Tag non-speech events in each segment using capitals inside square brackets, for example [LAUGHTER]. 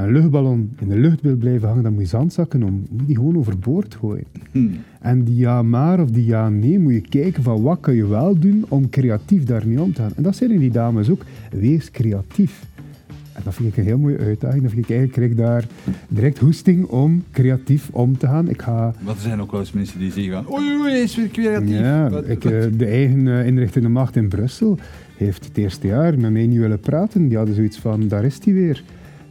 met een luchtballon in de lucht wil blijven hangen, dan moet je zandzakken om. Moet je die gewoon overboord gooien. Hmm. En die ja maar of die ja nee, moet je kijken van wat kun je wel doen om creatief daarmee om te gaan. En dat zeiden die dames ook. Wees creatief. En dat vind ik een heel mooie uitdaging. Dat vind ik eigenlijk krijg ik daar direct hoesting om creatief om te gaan. Ik ga Want er zijn ook wel eens mensen die zeggen: oei, oei, is weer creatief. ja, Wat- ik, wat- eh, de eigen eh, inrichtende macht in Brussel heeft het eerste jaar met mij niet willen praten. Die hadden zoiets van, daar is hij weer.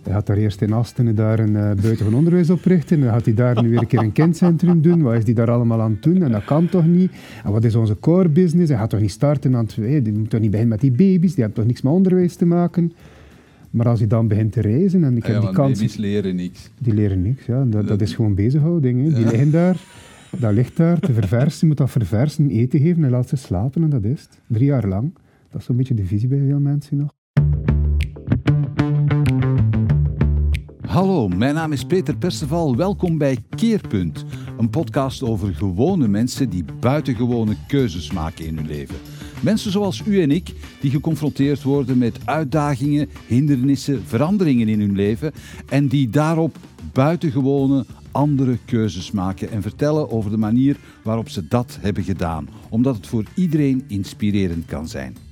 Hij had daar eerst in Astenen daar een uh, buitengewoon onderwijs oprichten. Dan gaat hij daar nu weer een keer een kindcentrum doen. Wat is hij daar allemaal aan het doen? En dat kan toch niet? En wat is onze core business? Hij gaat toch niet starten aan twee? Die moet toch niet beginnen met die baby's? Die hebben toch niks met onderwijs te maken? Maar als hij dan begint te reizen en ik ja, heb die kans... baby's leren niks. Die leren niks, ja. Dat, dat is gewoon bezighouding. Hè. Die liggen daar, dat ligt daar te verversen. Je moet dat verversen, eten geven en laat ze slapen en dat is het. Drie jaar lang. Dat is zo'n beetje de visie bij veel mensen nog. Hallo, mijn naam is Peter Perceval. Welkom bij Keerpunt, een podcast over gewone mensen die buitengewone keuzes maken in hun leven. Mensen zoals u en ik, die geconfronteerd worden met uitdagingen, hindernissen, veranderingen in hun leven en die daarop buitengewone andere keuzes maken en vertellen over de manier waarop ze dat hebben gedaan, omdat het voor iedereen inspirerend kan zijn.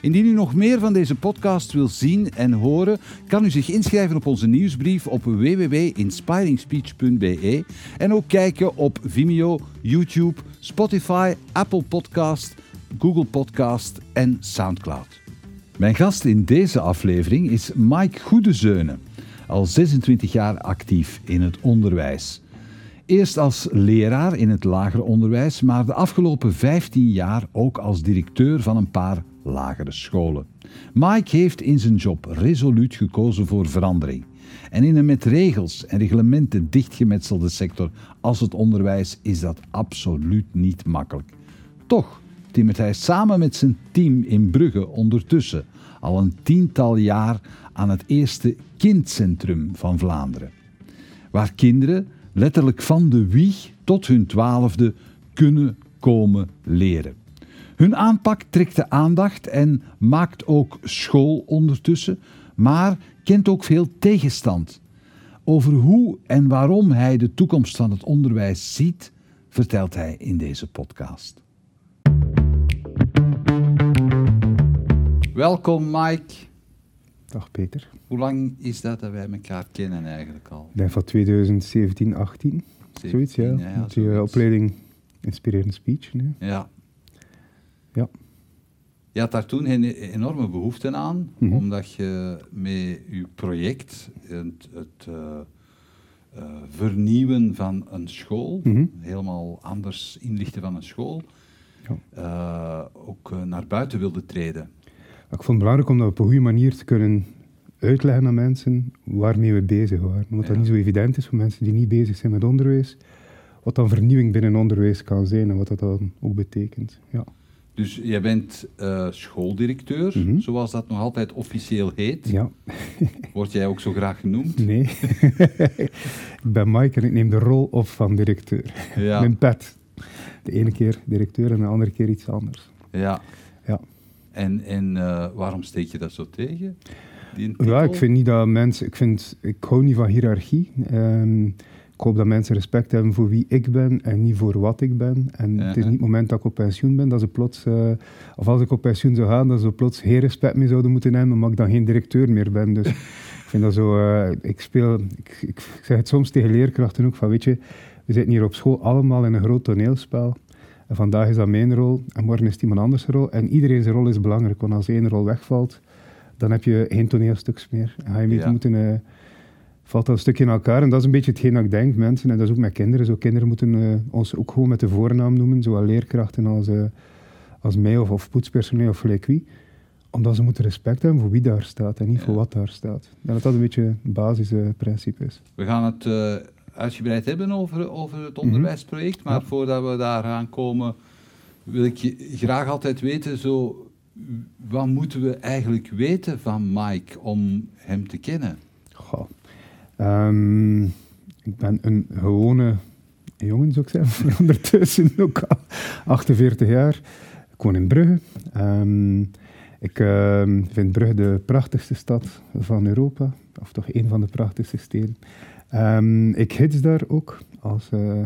Indien u nog meer van deze podcast wil zien en horen, kan u zich inschrijven op onze nieuwsbrief op www.inspiringspeech.be en ook kijken op Vimeo, YouTube, Spotify, Apple Podcast, Google Podcast en SoundCloud. Mijn gast in deze aflevering is Mike Goedezeunen, al 26 jaar actief in het onderwijs. Eerst als leraar in het lager onderwijs, maar de afgelopen 15 jaar ook als directeur van een paar lagere scholen. Mike heeft in zijn job resoluut gekozen voor verandering. En in een met regels en reglementen dichtgemetselde sector als het onderwijs is dat absoluut niet makkelijk. Toch timmert hij samen met zijn team in Brugge ondertussen al een tiental jaar aan het eerste kindcentrum van Vlaanderen. Waar kinderen letterlijk van de wieg tot hun twaalfde kunnen komen leren. Hun aanpak trekt de aandacht en maakt ook school ondertussen, maar kent ook veel tegenstand. Over hoe en waarom hij de toekomst van het onderwijs ziet, vertelt hij in deze podcast. Welkom Mike. Dag Peter. Hoe lang is dat dat wij elkaar kennen eigenlijk al? Ik denk van 2017, 18. Zoiets, ja. 17, ja, die eh, zoiets. opleiding Inspirerende Speech. Nee. Ja. Ja. Je had daar toen een enorme behoefte aan, Mhm. omdat je met je project, het, het eh, eh, vernieuwen van een school, Mhm. helemaal anders inlichten van een school, Ja. eh, ook naar buiten wilde treden. Ik vond het belangrijk om dat op een goede manier te kunnen uitleggen aan mensen waarmee we bezig waren. Omdat dat niet zo evident is voor mensen die niet bezig zijn met onderwijs. Wat dan vernieuwing binnen onderwijs kan zijn en wat dat dan ook betekent. Ja. Dus jij bent eh, schooldirecteur, Mhm. zoals dat nog altijd officieel heet. ja, [LAUGHS] Word jij ook zo graag genoemd? nee. ik ben Mike en ik neem de rol op van directeur. Ja. Mijn pet. De ene keer directeur en de andere keer iets anders. Ja. Ja. En, en eh, waarom steek je dat zo tegen? Ja, ik vind niet dat mensen... Ik, vind, ik hou niet van hiërarchie. Ehm, ik hoop dat mensen respect hebben voor wie ik ben en niet voor wat ik ben. En het is niet het moment dat ik op pensioen ben, dat ze plots... eh, of als ik op pensioen zou gaan, dat ze plots geen respect meer zouden moeten hebben, omdat ik dan geen directeur meer ben. Dus [LAUGHS] ik vind dat zo... eh, ik speel... Ik, ik, ik zeg het soms tegen leerkrachten ook, van weet je, we zitten hier op school allemaal in een groot toneelspel. En vandaag is dat mijn rol en morgen is het iemand anders rol. En iedereen zijn rol is belangrijk, want als één rol wegvalt, dan heb je geen toneelstuks meer. En ga je mee Ja. moeten... valt dat een stukje in elkaar. En dat is een beetje hetgeen dat ik denk, mensen. En dat is ook met kinderen. Zo, kinderen moeten eh, ons ook gewoon met de voornaam noemen, zowel leerkrachten als, eh, als mij of, of poetspersoneel of gelijk wie. Omdat ze moeten respect hebben voor wie daar staat en niet Ja. voor wat daar staat. Denk dat dat een beetje het basisprincipe is. We gaan het eh, uitgebreid hebben over, over het onderwijsproject, maar Mhm. Ja. voordat we daar aan komen, wil ik je graag altijd weten, zo, wat moeten we eigenlijk weten van Mike om hem te kennen? Goh. Ehm, ik ben een gewone jongen, zou ik zeggen. [LAUGHS] Ondertussen ook al 48 jaar. Ik woon in Brugge. Ehm, Ik ehm, vind Brugge de prachtigste stad van Europa, of toch een van de prachtigste steden. Ik hits daar ook als eh,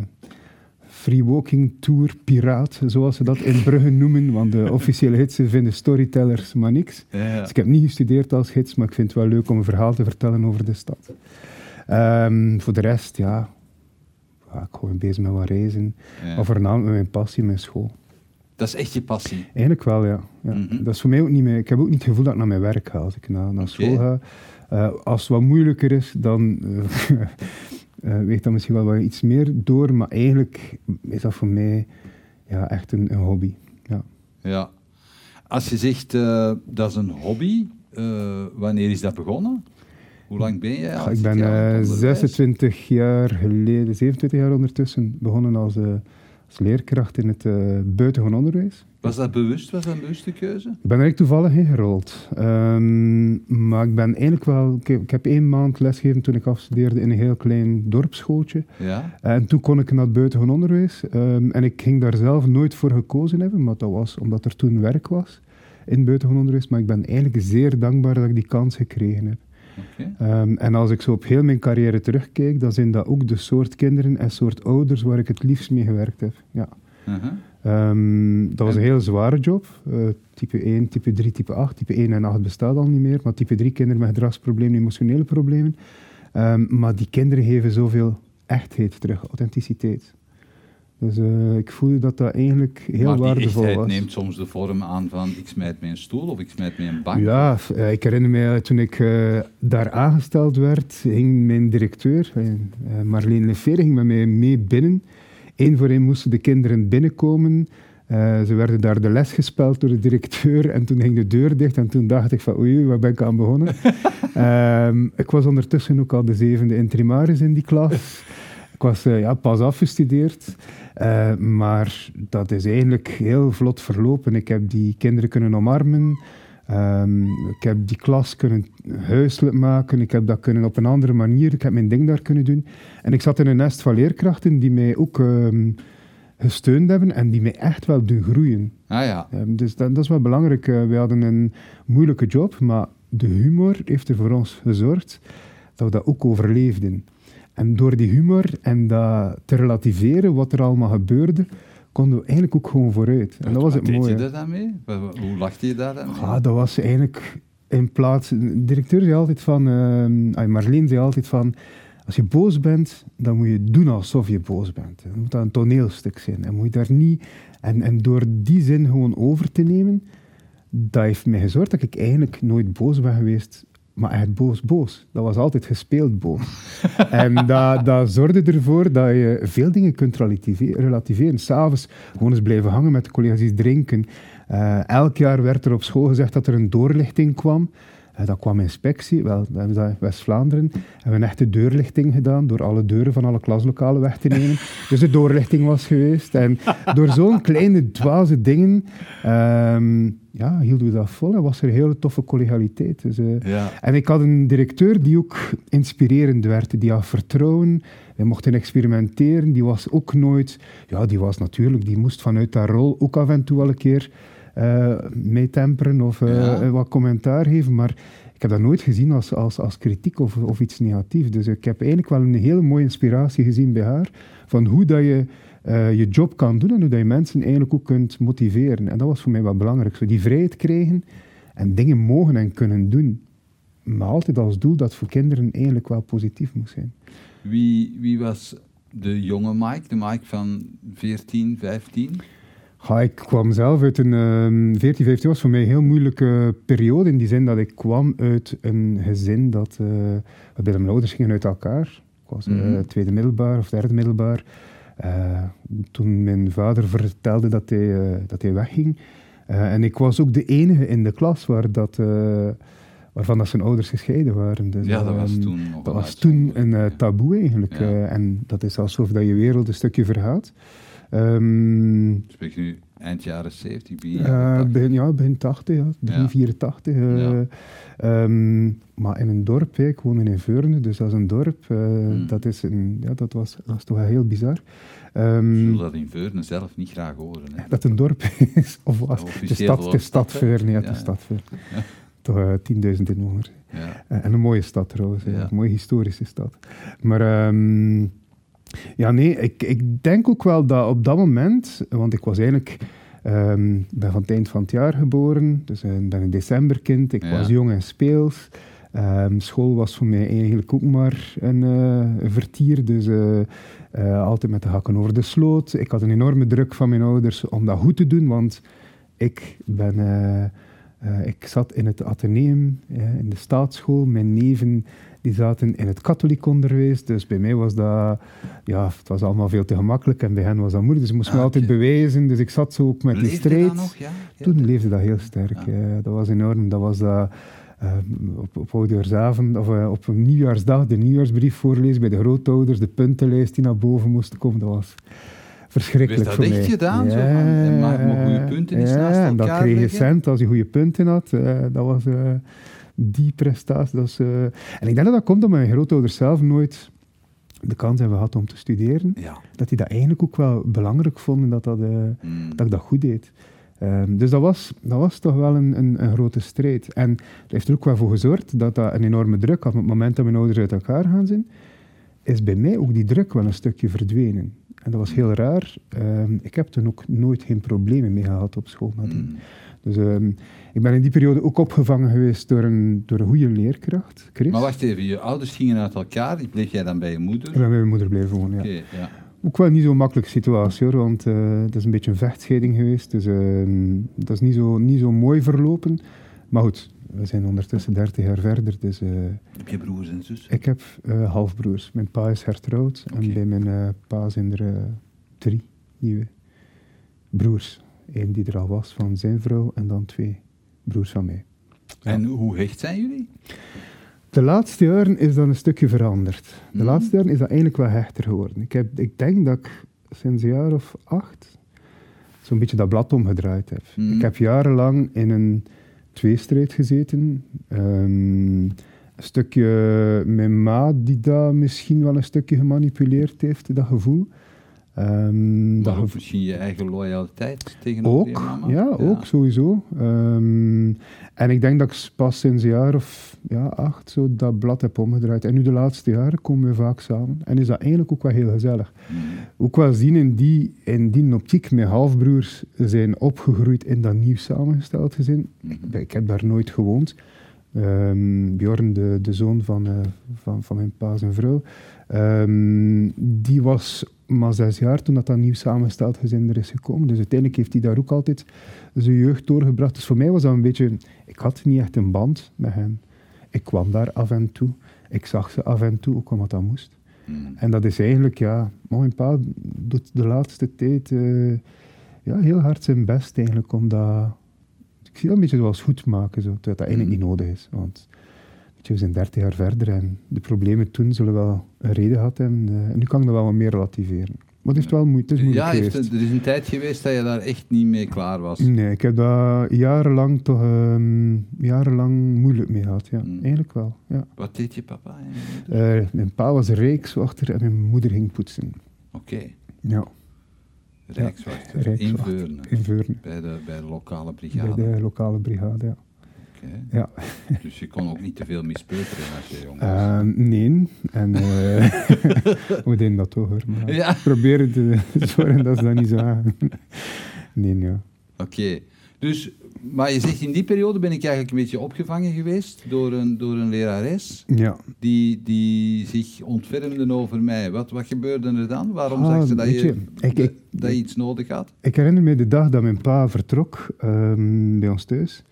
free walking tour piraat, zoals ze dat in Brugge noemen, want de officiële gidsen vinden storytellers maar niks. Ja, Dus ik heb niet gestudeerd als gids, maar ik vind het wel leuk om een verhaal te vertellen over de stad. Ehm, voor de rest, ja, ja, ik ben bezig met wat reizen, ja. maar voornamelijk met mijn passie, mijn school. Dat is echt je passie. Eigenlijk wel, ja. ja. Mhm. Dat is voor mij ook niet meer... Ik heb ook niet het gevoel dat ik naar mijn werk ga als ik naar, naar school ga. Eh, als het wat moeilijker is, dan eh, [LAUGHS] weegt dat misschien wel wat iets meer door. Maar eigenlijk is dat voor mij ja, echt een, een hobby. Ja. Ja. Als je zegt dat is een hobby, wanneer is dat begonnen? Hoe lang ben je? al? ik ben het eh, onderwijs? 26 jaar geleden, 27 jaar ondertussen, begonnen als, eh, als leerkracht in het eh buitengewoon onderwijs. Was dat bewust? Was dat een bewuste keuze? Ik ben er eigenlijk toevallig ingerold. Ehm, maar ik ben eigenlijk wel... Ik heb, ik heb één maand lesgegeven toen ik afstudeerde in een heel klein dorpsschooltje. Ja. En toen kon ik naar het buitengewoon onderwijs. Ehm, en ik ging daar zelf nooit voor gekozen hebben, maar dat was omdat er toen werk was in het buitengewoon onderwijs. Maar ik ben eigenlijk zeer dankbaar dat ik die kans gekregen heb. Ehm, en als ik zo op heel mijn carrière terugkijk, dan zijn dat ook de soort kinderen en soort ouders waar ik het liefst mee gewerkt heb. Ja. Uh-huh. Ehm, dat was En- een heel zware job. Eh, type 1, type 3, type 8. Type 1 en 8 bestaat al niet meer, maar type 3 kinderen met gedragsproblemen, emotionele problemen. Ehm, maar die kinderen geven zoveel echtheid terug, authenticiteit. Dus eh, ik voelde dat dat eigenlijk heel maar waardevol was. neemt soms de vorm aan van ik smijt mijn stoel of ik smijt mijn bank. Ja, eh, ik herinner me toen ik eh, daar aangesteld werd, ging mijn directeur, eh, eh, Marleen Lefere, ging met mij mee binnen. Eén voor één moesten de kinderen binnenkomen. Eh, ze werden daar de les gespeld door de directeur en toen ging de deur dicht en toen dacht ik van oei, waar ben ik aan begonnen? [LAUGHS] Ehm, ik was ondertussen ook al de zevende intrimaris in die klas. Ik was eh, ja, pas afgestudeerd, eh, maar dat is eigenlijk heel vlot verlopen. Ik heb die kinderen kunnen omarmen. Ehm, ik heb die klas kunnen huiselijk maken. Ik heb dat kunnen op een andere manier. Ik heb mijn ding daar kunnen doen. En ik zat in een nest van leerkrachten die mij ook ehm, gesteund hebben en die mij echt wel doen groeien. Ah ja. Ehm, dus dat, dat is wel belangrijk. Eh, we hadden een moeilijke job, maar de humor heeft er voor ons gezorgd dat we dat ook overleefden. En door die humor en dat te relativeren, wat er allemaal gebeurde, konden we eigenlijk ook gewoon vooruit. En dat was het deed mooie. je daar dan mee? Wa- wa- Hoe lachte je daar dan mee? Ah, dat was eigenlijk in plaats... De directeur zei altijd van... ehm, Marleen zei altijd van... Als je boos bent, dan moet je doen alsof je boos bent. Dan moet dat een toneelstuk zijn. En moet je daar niet... En, en door die zin gewoon over te nemen, dat heeft mij gezorgd dat ik eigenlijk nooit boos ben geweest, maar echt boos, boos. Dat was altijd gespeeld boos. [LAUGHS] en dat, dat zorgde ervoor dat je veel dingen kunt relative- relativeren. S'avonds gewoon eens blijven hangen met de collega's iets drinken. Eh, elk jaar werd er op school gezegd dat er een doorlichting kwam. Eh, dat kwam inspectie, wel, dat hebben we dat in West-Vlaanderen. Hebben we een echte deurlichting gedaan door alle deuren van alle klaslokalen weg te nemen. [LAUGHS] dus de doorlichting was geweest. En door zo'n kleine dwaze dingen ehm, ja, hielden we dat vol en was er heel toffe collegialiteit. Dus, eh, Ja. en ik had een directeur die ook inspirerend werd, die had vertrouwen. We mochten experimenteren. Die was ook nooit... Ja, die was natuurlijk... Die moest vanuit haar rol ook af en toe wel een keer eh meetemperen of eh, Ja. wat commentaar geven. Maar ik heb dat nooit gezien als, als, als kritiek of, of iets negatiefs. Dus ik heb eigenlijk wel een hele mooie inspiratie gezien bij haar. Van hoe dat je eh, je job kan doen en hoe dat je mensen eigenlijk ook kunt motiveren. En dat was voor mij wel belangrijk. Zo die vrijheid krijgen en dingen mogen en kunnen doen. Maar altijd als doel dat voor kinderen eigenlijk wel positief moet zijn. Wie, wie was de jonge Mike? De Mike van 14, 15? Ja, ik kwam zelf uit een... ehm 14, 15 was voor mij een heel moeilijke periode. In die zin dat ik kwam uit een gezin dat... eh waarbij mijn ouders gingen uit elkaar. Ik was eh, Mhm. tweede middelbaar of derde middelbaar. Eh, toen mijn vader vertelde dat hij, dat hij wegging. En ik was ook de enige in de klas waar dat, waarvan dat zijn ouders gescheiden waren. Dus, Ja, dat was ehm, toen nog Dat was toen een taboe eigenlijk. Ja. en dat is alsof dat je wereld een stukje vergaat. Ehm, Spreek je nu eind jaren 70, begin Eh, jaren 80. begin, ja, begin 80, ja. 384. eh, Ja. ehm, maar in een dorp, ik woon in Veurne, dus dat is een dorp. eh, Hmm. dat, is een, ja, dat, was, dat was toch heel bizar. Ehm, Ik wil dat in Veurne zelf niet graag horen. Hè. dat een dorp [LAUGHS] is, of was de stad, de stad? Veurne, ja, Ja. de stad Veurne. Ja. Toch eh, 10.000 inwoners. Ja. En een mooie stad trouwens. Ja. een mooie historische stad. Maar ehm, ja, nee, ik, ik denk ook wel dat op dat moment, want ik was eigenlijk, ehm, ben van het eind van het jaar geboren, dus ik ben een decemberkind, ik Ja. was jong en speels. Ehm, school was voor mij eigenlijk ook maar een, eh, vertier, dus eh, eh, altijd met de hakken over de sloot. Ik had een enorme druk van mijn ouders om dat goed te doen, want ik ben... eh, eh, ik zat in het ateneum, eh, in de staatsschool. Mijn neven die zaten in het katholiek onderwijs. Dus bij mij was dat... Ja, het was allemaal veel te gemakkelijk. En bij hen was dat moeilijk. Dus ik moest me Ah, altijd oké. bewijzen. Dus ik zat zo ook met die Leefde dat strijd. nog? Ja? Ja. Toen leefde dat heel sterk. Ja. eh, dat was enorm. Dat was dat... eh, op, op oudejaarsavond, of eh, op een nieuwjaarsdag, de nieuwjaarsbrief voorlezen bij de grootouders, de puntenlijst die naar boven moest komen. Dat was verschrikkelijk Werd dat voor echt mij. gedaan, zo en maak maar goede punten ja, naast en dat elkaar kreeg je cent als je goede punten had. Eh, dat was eh, die prestatie. Dat is, eh, en ik denk dat dat komt omdat mijn grootouders zelf nooit de kans hebben gehad om te studeren. Ja. Dat die dat eigenlijk ook wel belangrijk vonden dat, dat, eh, Mm. dat ik dat goed deed. Ehm, dus dat was, dat was toch wel een, een, een grote strijd. En dat heeft er ook wel voor gezorgd dat dat een enorme druk had. Op het moment dat mijn ouders uit elkaar gaan zijn, is bij mij ook die druk wel een stukje verdwenen. En dat was heel raar. Ehm, ik heb toen ook nooit geen problemen mee gehad op school. Mm. Dus ehm, ik ben in die periode ook opgevangen geweest door een, door een goede leerkracht, Chris. Maar wacht even, je ouders gingen uit elkaar, bleef jij dan bij je moeder? Ik ben bij mijn moeder blijven wonen, ja. Oké, ja. Ook wel niet zo'n makkelijke situatie hoor, want eh het is een beetje een vechtscheiding geweest. Dus ehm, dat is niet zo, niet zo mooi verlopen. Maar goed, we zijn ondertussen 30 jaar verder. Dus eh, Heb je broers en zussen? ik heb eh, halfbroers. Mijn pa is hertrouwd en bij mijn eh, pa zijn er eh, drie nieuwe broers. Eén die er al was van zijn vrouw en dan twee broers van mij. En hoe hecht zijn jullie? De laatste jaren is dat een stukje veranderd. De Mhm. laatste jaren is dat eigenlijk wel hechter geworden. Ik, heb, ik denk dat ik sinds een jaar of acht zo'n beetje dat blad omgedraaid heb. Mhm. Ik heb jarenlang in een tweestrijd gezeten. Ehm, een stukje mijn ma die dat misschien wel een stukje gemanipuleerd heeft, dat gevoel. Ehm, dat ook misschien je eigen loyaliteit tegenover je ook, mama? ja, ook sowieso. Ehm, en ik denk dat ik pas sinds een jaar of ja, acht zo dat blad heb omgedraaid. En nu de laatste jaren komen we vaak samen. En is dat eigenlijk ook wel heel gezellig. Mm. Ook wel zien in die, in die optiek, mijn halfbroers zijn opgegroeid in dat nieuw samengesteld gezin. Ik, ik heb daar nooit gewoond. Ehm, Bjorn, de, de zoon van, eh, van, van mijn pa en vrouw, ehm, die was maar zes jaar toen dat, dat nieuw samengesteld gezin er is gekomen. Dus uiteindelijk heeft hij daar ook altijd zijn jeugd doorgebracht. Dus voor mij was dat een beetje... Ik had niet echt een band met hen. Ik kwam daar af en toe. Ik zag ze af en toe, ook omdat dat moest. Mm. En dat is eigenlijk, ja... Mijn pa doet de laatste tijd eh, ja, heel hard zijn best eigenlijk om dat... Ik zie dat een beetje zoals goed maken, zo, terwijl dat eigenlijk Mm. niet nodig is. Want we zijn dertig jaar verder en de problemen toen zullen wel een reden gehad hebben. eh, en nu kan ik dat wel wat meer relativeren. Maar het heeft wel moeite, het is Ja, heeft, er is een tijd geweest dat je daar echt niet mee klaar was. Nee, ik heb daar jarenlang toch ehm, jarenlang moeilijk mee gehad. Ja. Mm. Eigenlijk wel. Ja. Wat deed je papa je? Eh, mijn pa was rijkswachter en mijn moeder ging poetsen. Oké, Ja, Rijkswachter. Veurne, in Veurne. bij de, bij de lokale Bij brigade. de lokale brigade, ja. Ja. Dus je kon ook niet te veel mispeuteren als je jong was. Ehm, nee, en eh [LAUGHS] we deden dat toch hoor. Maar Ja. ik probeer te [LAUGHS] zorgen dat ze dat niet zo aan. Nee, ja. Oké, dus, maar je zegt in die periode ben ik eigenlijk een beetje opgevangen geweest door een, door een lerares Ja, die, die zich ontfermde over mij. Wat, wat gebeurde er dan? Waarom Ah, zag ze dat je, je, ik- ik- dat je iets nodig had? Ik herinner me de dag dat mijn pa vertrok ehm, bij ons thuis.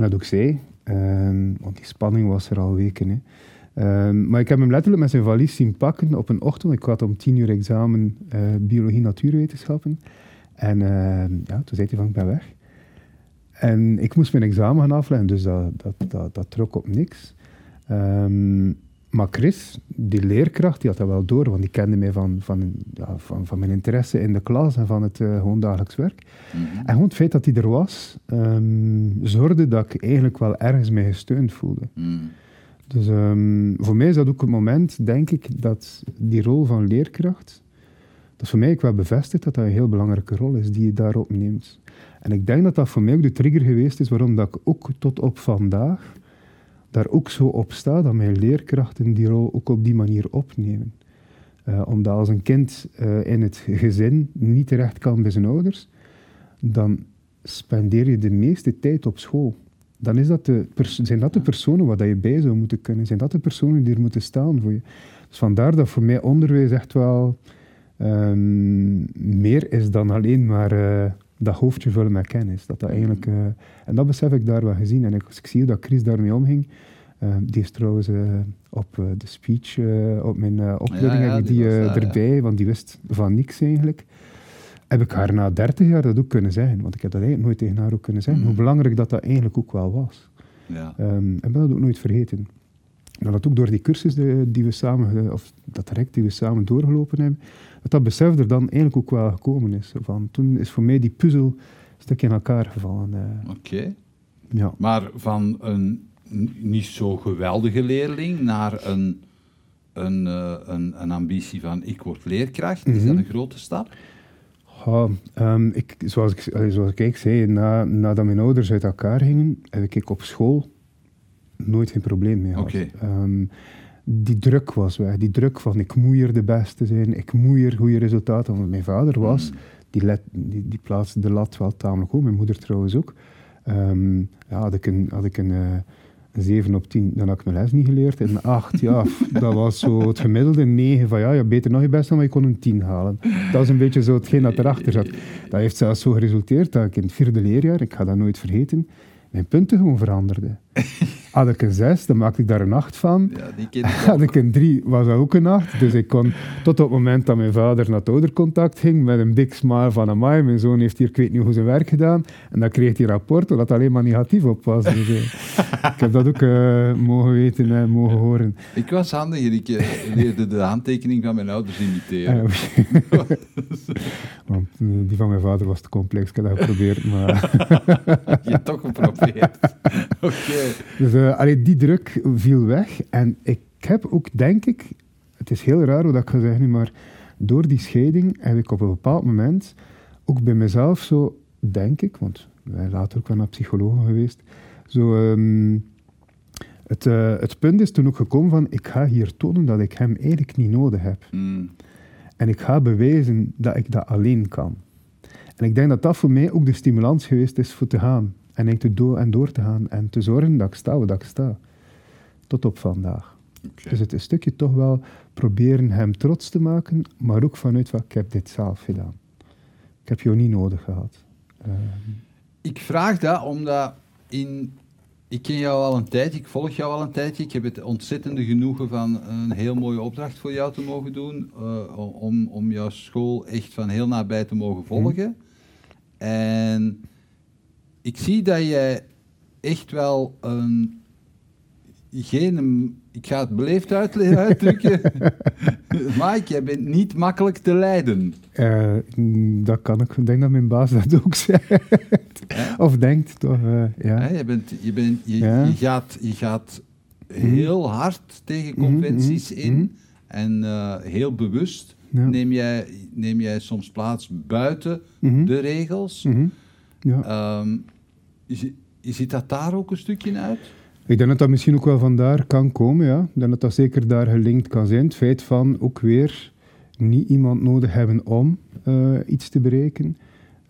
En dat ook zij, ehm, want die spanning was er al weken. Hè. Ehm, maar ik heb hem letterlijk met zijn valies zien pakken op een ochtend. Ik had om tien uur examen eh, biologie natuurwetenschappen. En ehm, ja, toen zei hij van, ik ben weg. En ik moest mijn examen gaan afleggen, dus dat, dat, dat, trok op niks. Maar Chris, die leerkracht, die had dat wel door, want die kende mij van, van, ja, van, van mijn interesse in de klas en van het uh, gewoon dagelijks werk. Mhm. En gewoon het feit dat hij er was, ehm, zorgde dat ik eigenlijk wel ergens mij gesteund voelde. Mhm. Dus ehm, voor mij is dat ook het moment, denk ik, dat die rol van leerkracht, dat is voor mij ook wel bevestigd dat dat een heel belangrijke rol is die je daarop neemt. En ik denk dat dat voor mij ook de trigger geweest is waarom dat ik ook tot op vandaag daar ook zo op sta, dat mijn leerkrachten die rol ook op die manier opnemen. Uh, omdat als een kind uh, in het gezin niet terecht kan bij zijn ouders, dan spendeer je de meeste tijd op school. Dan is dat de zijn dat de personen waar je bij zou moeten kunnen. Zijn dat de personen die er moeten staan voor je. Dus vandaar dat voor mij onderwijs echt wel um, meer is dan alleen maar uh, dat hoofdje vullen met kennis. Dat dat eigenlijk, uh, en dat besef ik daar wel gezien. En ik, ik zie dat Chris daarmee omging, uh, die is trouwens op de speech, op mijn opleiding, ja, ja, die, die erbij, ja. want die wist van niks eigenlijk. Heb ik haar na 30 jaar dat ook kunnen zeggen, want ik heb dat eigenlijk nooit tegen haar ook kunnen zeggen, mm. hoe belangrijk dat dat eigenlijk ook wel was. Ja. Um, ik ben dat ook nooit vergeten. Dat dat ook door die cursus die, die we samen, of dat traject die we samen doorgelopen hebben, dat dat besef er dan eigenlijk ook wel gekomen is. Van, toen is voor mij die puzzel een stuk in elkaar gevallen. Uh. Oké. Okay. Ja. Maar van een niet zo geweldige leerling naar een, een, uh, een, een, ambitie van ik word leerkracht, mm -hmm. is dat een grote stap? Ja, um, ik, zoals, ik, zoals ik zei, na, nadat mijn ouders uit elkaar gingen, heb ik op school nooit geen probleem mee gehad. Okay. Um, die druk was weg. Die druk van ik moet hier de beste zijn, ik moet hier goede resultaten. Want mijn vader was, mm. die, let, die, die plaatste de lat wel tamelijk hoog. Mijn moeder trouwens ook. Um, ja, had ik een, had ik een, uh, een 7 op 10, dan had ik mijn les niet geleerd. En een 8, ja, [LAUGHS] dat was zo het gemiddelde. 9 van ja, ja, beter nog je best dan, maar je kon een 10 halen. Dat is een beetje zo hetgeen dat erachter zat. Dat heeft zelfs zo geresulteerd dat ik in het vierde leerjaar, ik ga dat nooit vergeten, mijn punten gewoon veranderden. [LAUGHS] Had ik een 6, dan maakte ik daar een 8 van. Ja, die Had ik een 3, was dat ook een 8. Dus ik kon tot op het moment dat mijn vader naar het oudercontact ging, met een big smile van amai, mijn zoon heeft hier ik weet niet hoe zijn werk gedaan. En dan kreeg hij rapport dat alleen maar negatief op was. Dus, uh, ik heb dat ook uh, mogen weten en mogen horen. Ik was handig, ik uh, leerde de handtekening van mijn ouders imiteren. [LAUGHS] Want die van mijn vader was te complex, ik heb dat geprobeerd, maar... [LAUGHS] Je hebt toch geprobeerd. Oké. Okay. Dus uh, allee, die druk viel weg. En ik heb ook, denk ik, het is heel raar wat ik ga zeggen, maar door die scheiding heb ik op een bepaald moment ook bij mezelf zo, denk ik, want wij later ook wel naar psychologen geweest, zo... Um, het, uh, het punt is toen ook gekomen van, ik ga hier tonen dat ik hem eigenlijk niet nodig heb. Mm. En ik ga bewijzen dat ik dat alleen kan. En ik denk dat dat voor mij ook de stimulans geweest is voor te gaan. En te door en door te gaan en te zorgen dat ik sta waar ik sta. Tot op vandaag. Okay. Dus het is een stukje toch wel proberen hem trots te maken, maar ook vanuit wat ik heb dit zelf gedaan. Ik heb jou niet nodig gehad. Uh, ik vraag dat omdat in, ik ken jou al een tijdje, ik volg jou al een tijdje. Ik heb het ontzettende genoegen van een heel mooie opdracht voor jou te mogen doen. Uh, om, om jouw school echt van heel nabij te mogen volgen. Hmm. En ik zie dat jij echt wel een. Geen, ik ga het beleefd uitdrukken. [LAUGHS] Mike, jij bent niet makkelijk te leiden. Uh, dat kan ik. Ik denk dat mijn baas dat ook [LAUGHS] zegt. Of denkt toch. Uh, ja. ja. je, bent, je, bent, je, ja. je, gaat, je gaat heel hard tegen conventies mm -hmm. in. En uh, heel bewust neem, jij, neem jij soms plaats buiten mm -hmm. de regels. Ja. Um, je, je ziet dat daar ook een stukje uit? Ik denk dat dat misschien ook wel vandaar kan komen, ja. Ik denk dat dat zeker daar gelinkt kan zijn. Het feit van ook weer niet iemand nodig hebben om uh, iets te bereiken.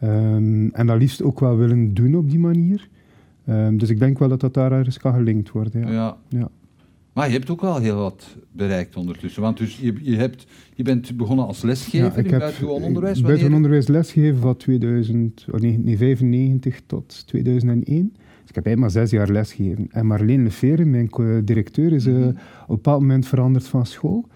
Um, en dat liefst ook wel willen doen op die manier. Um, dus ik denk wel dat dat daar ergens kan gelinkt worden. Ja. ja. ja. Maar je hebt ook wel heel wat bereikt ondertussen. Want dus je, je, hebt, je bent begonnen als lesgever ja, in buitengewoon onderwijs. Ik buitengewoon onderwijs lesgegeven van 1995 tot 2001. Dus ik heb eigenlijk maar zes jaar lesgegeven. En Marleen Lefere, mijn directeur, is mm -hmm. uh, op een bepaald moment veranderd van school.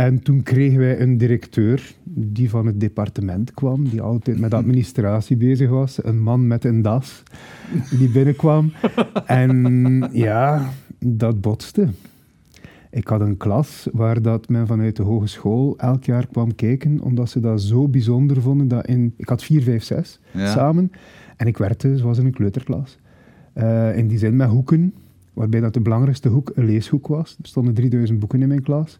En toen kregen wij een directeur die van het departement kwam, die altijd met administratie bezig was. Een man met een das die binnenkwam. en ja, dat botste. Ik had een klas waar dat men vanuit de hogeschool elk jaar kwam kijken, omdat ze dat zo bijzonder vonden. Dat in, ik had vier, vijf, zes Ja. samen en ik werkte zoals in een kleuterklas. Eh, in die zin met hoeken, waarbij dat de belangrijkste hoek een leeshoek was. Er stonden 3000 boeken in mijn klas.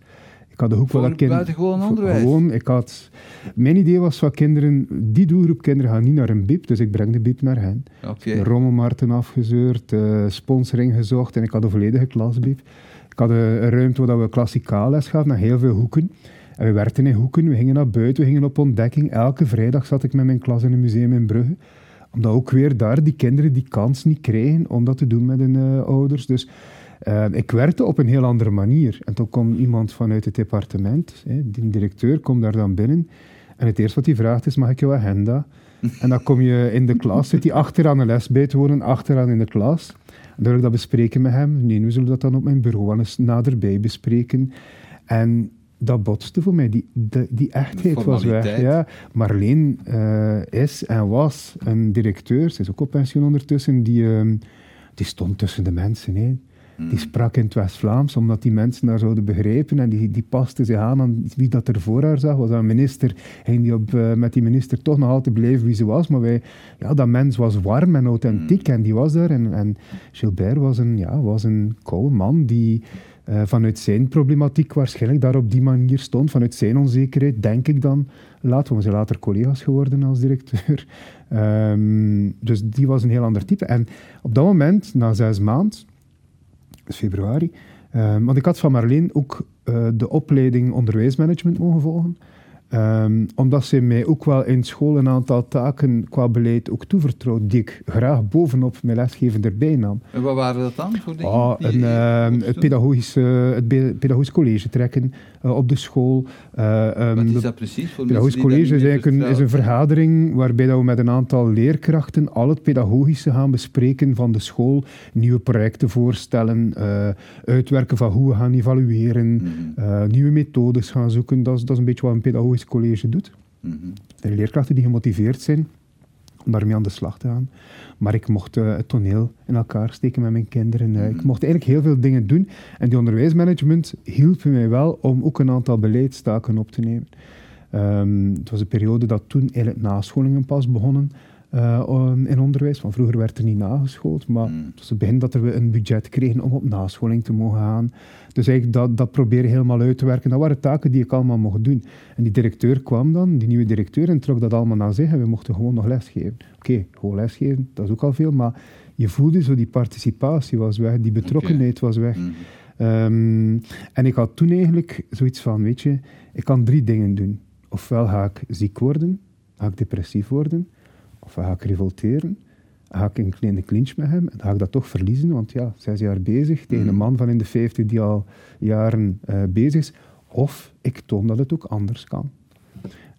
Ik had de hoek dat kind- buitengewoon onderwijs? Gewoon, ik had... Mijn idee was van kinderen, die doelgroep kinderen gaan niet naar een biep, dus ik breng de biep naar hen. Oké. De rommelmarkten afgezeurd, eh, sponsoring gezocht en ik had een volledige klasbiep. Ik had een, een ruimte waar we klassikaal les gaven, naar heel veel hoeken. En we werkten in hoeken, we gingen naar buiten, we gingen op ontdekking. Elke vrijdag zat ik met mijn klas in een museum in Brugge. Omdat ook weer daar die kinderen die kans niet kregen om dat te doen met hun eh, ouders. Dus eh, ik werkte op een heel andere manier. En toen kwam iemand vanuit het departement, hè, die directeur, komt daar dan binnen. En het eerste wat hij vraagt is, mag ik jouw agenda? En dan kom je in de klas, zit hij achteraan de les bij te wonen, achteraan in de klas. En dan wil ik dat bespreken met hem. Nee, we zullen dat dan op mijn bureau wel eens naderbij bespreken. En dat botste voor mij. Die, die, die echtheid was weg. Ja. Marleen eh, is en was een directeur, ze is ook op pensioen ondertussen, die, ehm, die stond tussen de mensen. Hè. Die sprak in het West-Vlaams, omdat die mensen daar zouden begrijpen. En die, die paste zich aan aan wie dat er voor haar zag. Was dat een minister. Ging die op, eh, met die minister toch nog altijd blijven wie ze was. Maar wij, ja, dat mens was warm en authentiek. En die was daar. En, en Gilbert was een, ja, was een koude man die eh, vanuit zijn problematiek waarschijnlijk daar op die manier stond. Vanuit zijn onzekerheid, denk ik dan. Later, we zijn later collega's geworden als directeur. [LAUGHS] Ehm, dus die was een heel ander type. En op dat moment, na zes maanden, dus februari. Ehm, want ik had van Marleen ook eh, de opleiding onderwijsmanagement mogen volgen. Ehm, omdat ze mij ook wel in school een aantal taken qua beleid ook toevertrouwt, die ik graag bovenop mijn lesgeven erbij nam. En wat waren dat dan voor dingen? Ah, een, ehm, het, pedagogische, het pedagogisch college trekken eh, op de school. Ehm, Wat is dat precies voor Pedagogisch college is eigenlijk een, is een vergadering waarbij dat we met een aantal leerkrachten al het pedagogische gaan bespreken van de school, nieuwe projecten voorstellen, eh, uitwerken van hoe we gaan evalueren, Mhm, nieuwe methodes gaan zoeken. Dat is, dat is een beetje wat een pedagogisch college doet. mhm. De leerkrachten die gemotiveerd zijn om daarmee aan de slag te gaan. Maar ik mocht eh, het toneel in elkaar steken met mijn kinderen. Eh, Ik mocht eigenlijk heel veel dingen doen. En die onderwijsmanagement hielp mij wel om ook een aantal beleidstaken op te nemen. Ehm, het was een periode dat toen eigenlijk nascholingen pas begonnen eh, in onderwijs. Want vroeger werd er niet nageschoold, maar Mm. het was het begin dat we een budget kregen om op nascholing te mogen gaan. Dus eigenlijk dat, dat proberen helemaal uit te werken. Dat waren taken die ik allemaal mocht doen. En die directeur kwam dan, die nieuwe directeur, en trok dat allemaal naar zich en we mochten gewoon nog lesgeven. Oké, gewoon lesgeven, dat is ook al veel, maar je voelde zo die participatie was weg, die betrokkenheid was weg. Mhm. Ehm, en ik had toen eigenlijk zoiets van, weet je, ik kan drie dingen doen. Ofwel ga ik ziek worden, ga ik depressief worden, of ga ik revolteren, ga ik een kleine clinch met hem en ga ik dat toch verliezen, want ja, zes jaar bezig tegen een man van in de vijftig die al jaren eh, bezig is, of ik toon dat het ook anders kan.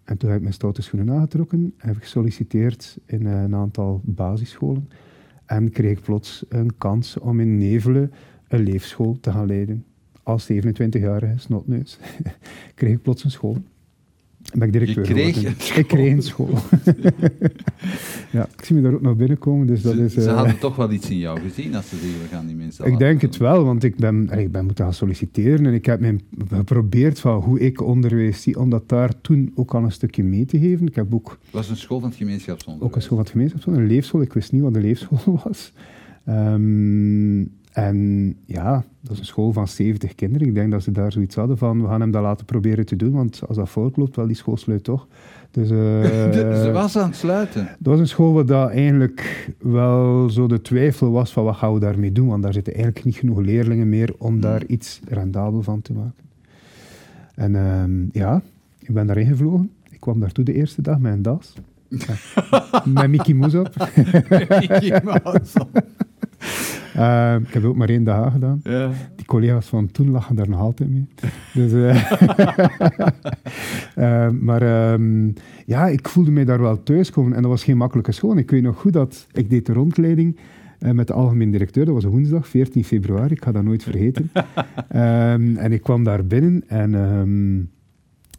En toen heb ik mijn stoute schoenen aangetrokken, heb ik gesolliciteerd in eh, een aantal basisscholen en kreeg ik plots een kans om in Nevelen een leefschool te gaan leiden. Als 27-jarige snotneus [LAUGHS] kreeg ik plots een school. Ben ik directeur Je kreeg geworden. een school. Ik kreeg een school. [LAUGHS] ja, ik zie me daar ook nog binnenkomen, dus dat Ze, is... ze eh, hadden toch wel iets in jou gezien als ze zeggen, we gaan die mensen ik denk het wel, want ik ben, ik ben moeten gaan solliciteren en ik heb mijn, geprobeerd van hoe ik onderwijs zie, om dat daar toen ook al een stukje mee te geven. Ik heb ook Het was een school van het gemeenschapsonderwijs. ook een school van het gemeenschapschool, een leefschool. Ik wist niet wat een leefschool [LAUGHS] was. Ehm, en ja, dat is een school van 70 kinderen. Ik denk dat ze daar zoiets hadden van, we gaan hem dat laten proberen te doen, want als dat fout loopt, wel, die school sluit toch. Dus, eh, [LAUGHS] ze was aan het sluiten. dat was een school waar dat eigenlijk wel zo de twijfel was van wat gaan we daarmee doen, want daar zitten eigenlijk niet genoeg leerlingen meer om daar iets rendabel van te maken. En ehm, ja, ik ben daarin gevlogen. Ik kwam daartoe de eerste dag met een das. [LAUGHS] met Mickey Mouse op. [LAUGHS] Ehm, ik heb ook maar één dag gedaan. ja. Die collega's van toen lachen daar nog altijd mee. Dus, eh, [LAUGHS] eh, maar ehm, ja, ik voelde mij daar wel thuiskomen en dat was geen makkelijke school. Ik weet nog goed dat ik deed de rondleiding eh, met de algemeen directeur. Dat was een woensdag, 14 februari. Ik ga dat nooit vergeten. [LAUGHS] Ehm, en ik kwam daar binnen en ehm,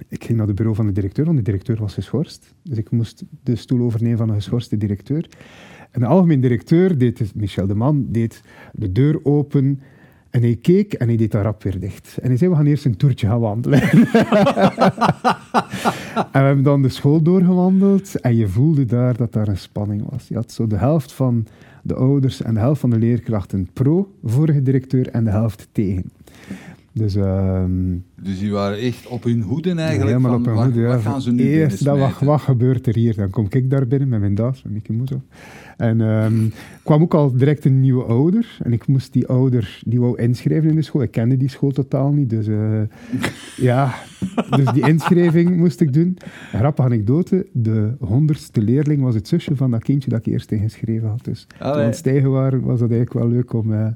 ik ging naar het bureau van de directeur, want de directeur was geschorst. Dus ik moest de stoel overnemen van een geschorste directeur. En de algemeen directeur, deed, Michel de Man, deed de deur open En hij keek en hij deed dat weer dicht. En hij zei, we gaan eerst een toertje gaan wandelen. [LAUGHS] en we hebben dan de school doorgewandeld en je voelde daar dat daar een spanning was. Je had zo de helft van de ouders en de helft van de leerkrachten pro, vorige directeur, en de helft tegen. Dus, ehm, dus die waren echt op hun hoede eigenlijk? Helemaal van, op hun ja. Wat gaan ze nu Eerst, dat, wat, gebeurt er hier? Dan kom ik daar binnen met mijn das, met Mieke Moezo. En ehm kwam ook al direct een nieuwe ouder. En ik moest die ouder, die wou inschrijven in de school. Ik kende die school totaal niet, dus eh, [LAUGHS] ja. Dus die inschrijving moest ik doen. Een grappige anekdote, de honderdste leerling was het zusje van dat kindje dat ik eerst ingeschreven had. Dus toen we aan het stijgen waren, was dat eigenlijk wel leuk om... eh,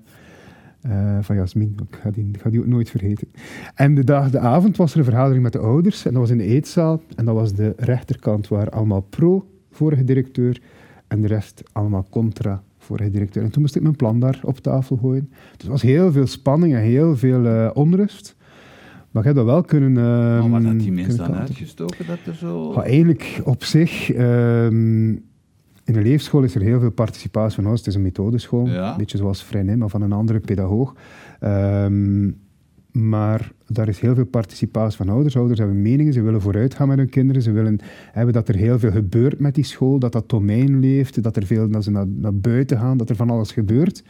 eh, van Jasmin, ik ga, die, ik ga die ook nooit vergeten. En de, dag, de avond was er een vergadering met de ouders en dat was in de eetzaal. En dat was de rechterkant waar allemaal pro, vorige directeur, en de rest allemaal contra, vorige directeur. En toen moest ik mijn plan daar op tafel gooien. Dus er was heel veel spanning en heel veel eh, onrust. Maar ik heb dat wel kunnen... Wat had die mensen dan uitgestoken dat er zo... Maar eigenlijk op zich, ehm, in een leefschool is er heel veel participatie van ons. Het is een methodeschool, Ja. een beetje zoals Freinet, maar van een andere pedagoog. Ehm, maar daar is heel veel participatie van ouders. Ouders hebben meningen, ze willen vooruit gaan met hun kinderen. Ze willen hebben dat er heel veel gebeurt met die school, dat dat domein leeft, dat, er veel, dat ze naar, naar buiten gaan, dat er van alles gebeurt.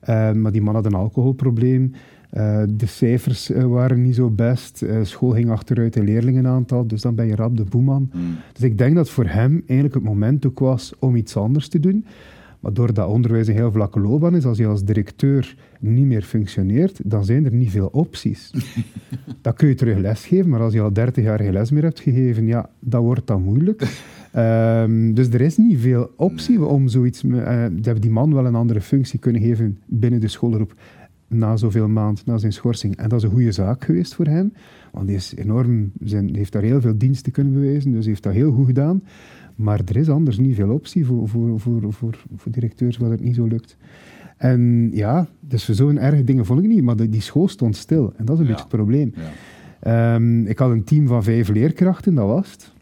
Ehm, maar die man had een alcoholprobleem. Eh, de cijfers eh, waren niet zo best. Eh, school ging achteruit in leerlingenaantal. Dus dan ben je rap de boeman. Hmm. Dus ik denk dat voor hem eigenlijk het moment ook was om iets anders te doen. Maar doordat onderwijs een heel vlakke loopbaan is, als je als directeur niet meer functioneert, dan zijn er niet veel opties. [LAUGHS] dan kun je terug lesgeven, maar als je al 30 jaar geen les meer hebt gegeven, ja, dat wordt dan moeilijk. Ehm, dus er is niet veel optie om zoiets... hebben die man wel een andere functie kunnen geven binnen de schoolgroep na zoveel maand, na zijn schorsing. En dat is een goede zaak geweest voor hem, want die is enorm, zijn, heeft daar heel veel diensten kunnen bewijzen, dus hij heeft dat heel goed gedaan. Maar er is anders niet veel optie voor, voor, voor, voor, voor directeurs waar het niet zo lukt. En ja, dus zo'n erge dingen vond ik niet, maar de- die school stond stil. En dat is een Ja. beetje het probleem. Ja. Ehm, ik had een team van vijf leerkrachten, dat was het.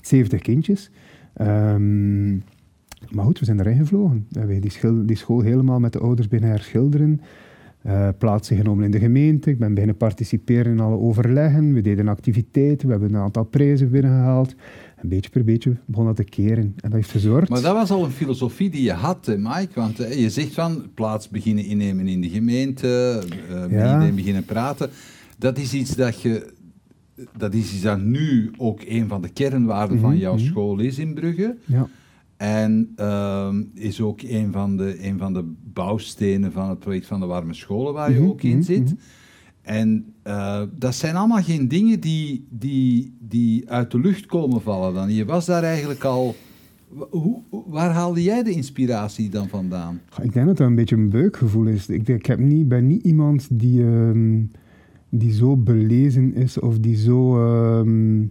70 kindjes. Ehm, maar goed, we zijn erin gevlogen. We hebben die, school helemaal met de ouders binnen herschilderen. Eh, plaatsen genomen in de gemeente. Ik ben beginnen participeren in alle overleggen. We deden activiteiten. We hebben een aantal prijzen binnengehaald. En beetje per beetje begon dat te keren. En dat heeft gezorgd. Maar dat was al een filosofie die je had, hè, Mike. Want je zegt van plaats beginnen innemen in de gemeente, Ja. iedereen beginnen praten. Dat is iets dat je. Dat is iets dat nu ook een van de kernwaarden van Mhm, jouw mhm. school is in Brugge. Ja. En ehm, is ook een van, de, een van de bouwstenen van het project van de warme scholen waar je Mhm, ook in mhm, zit. mhm. En eh, dat zijn allemaal geen dingen die, die, die uit de lucht komen vallen dan. Je was daar eigenlijk al... Hoe, waar haalde jij de inspiratie dan vandaan? Ik denk dat dat een beetje een buikgevoel is. Ik, denk, ik heb niet, ben niet iemand die, ehm, die zo belezen is of die zo, ehm,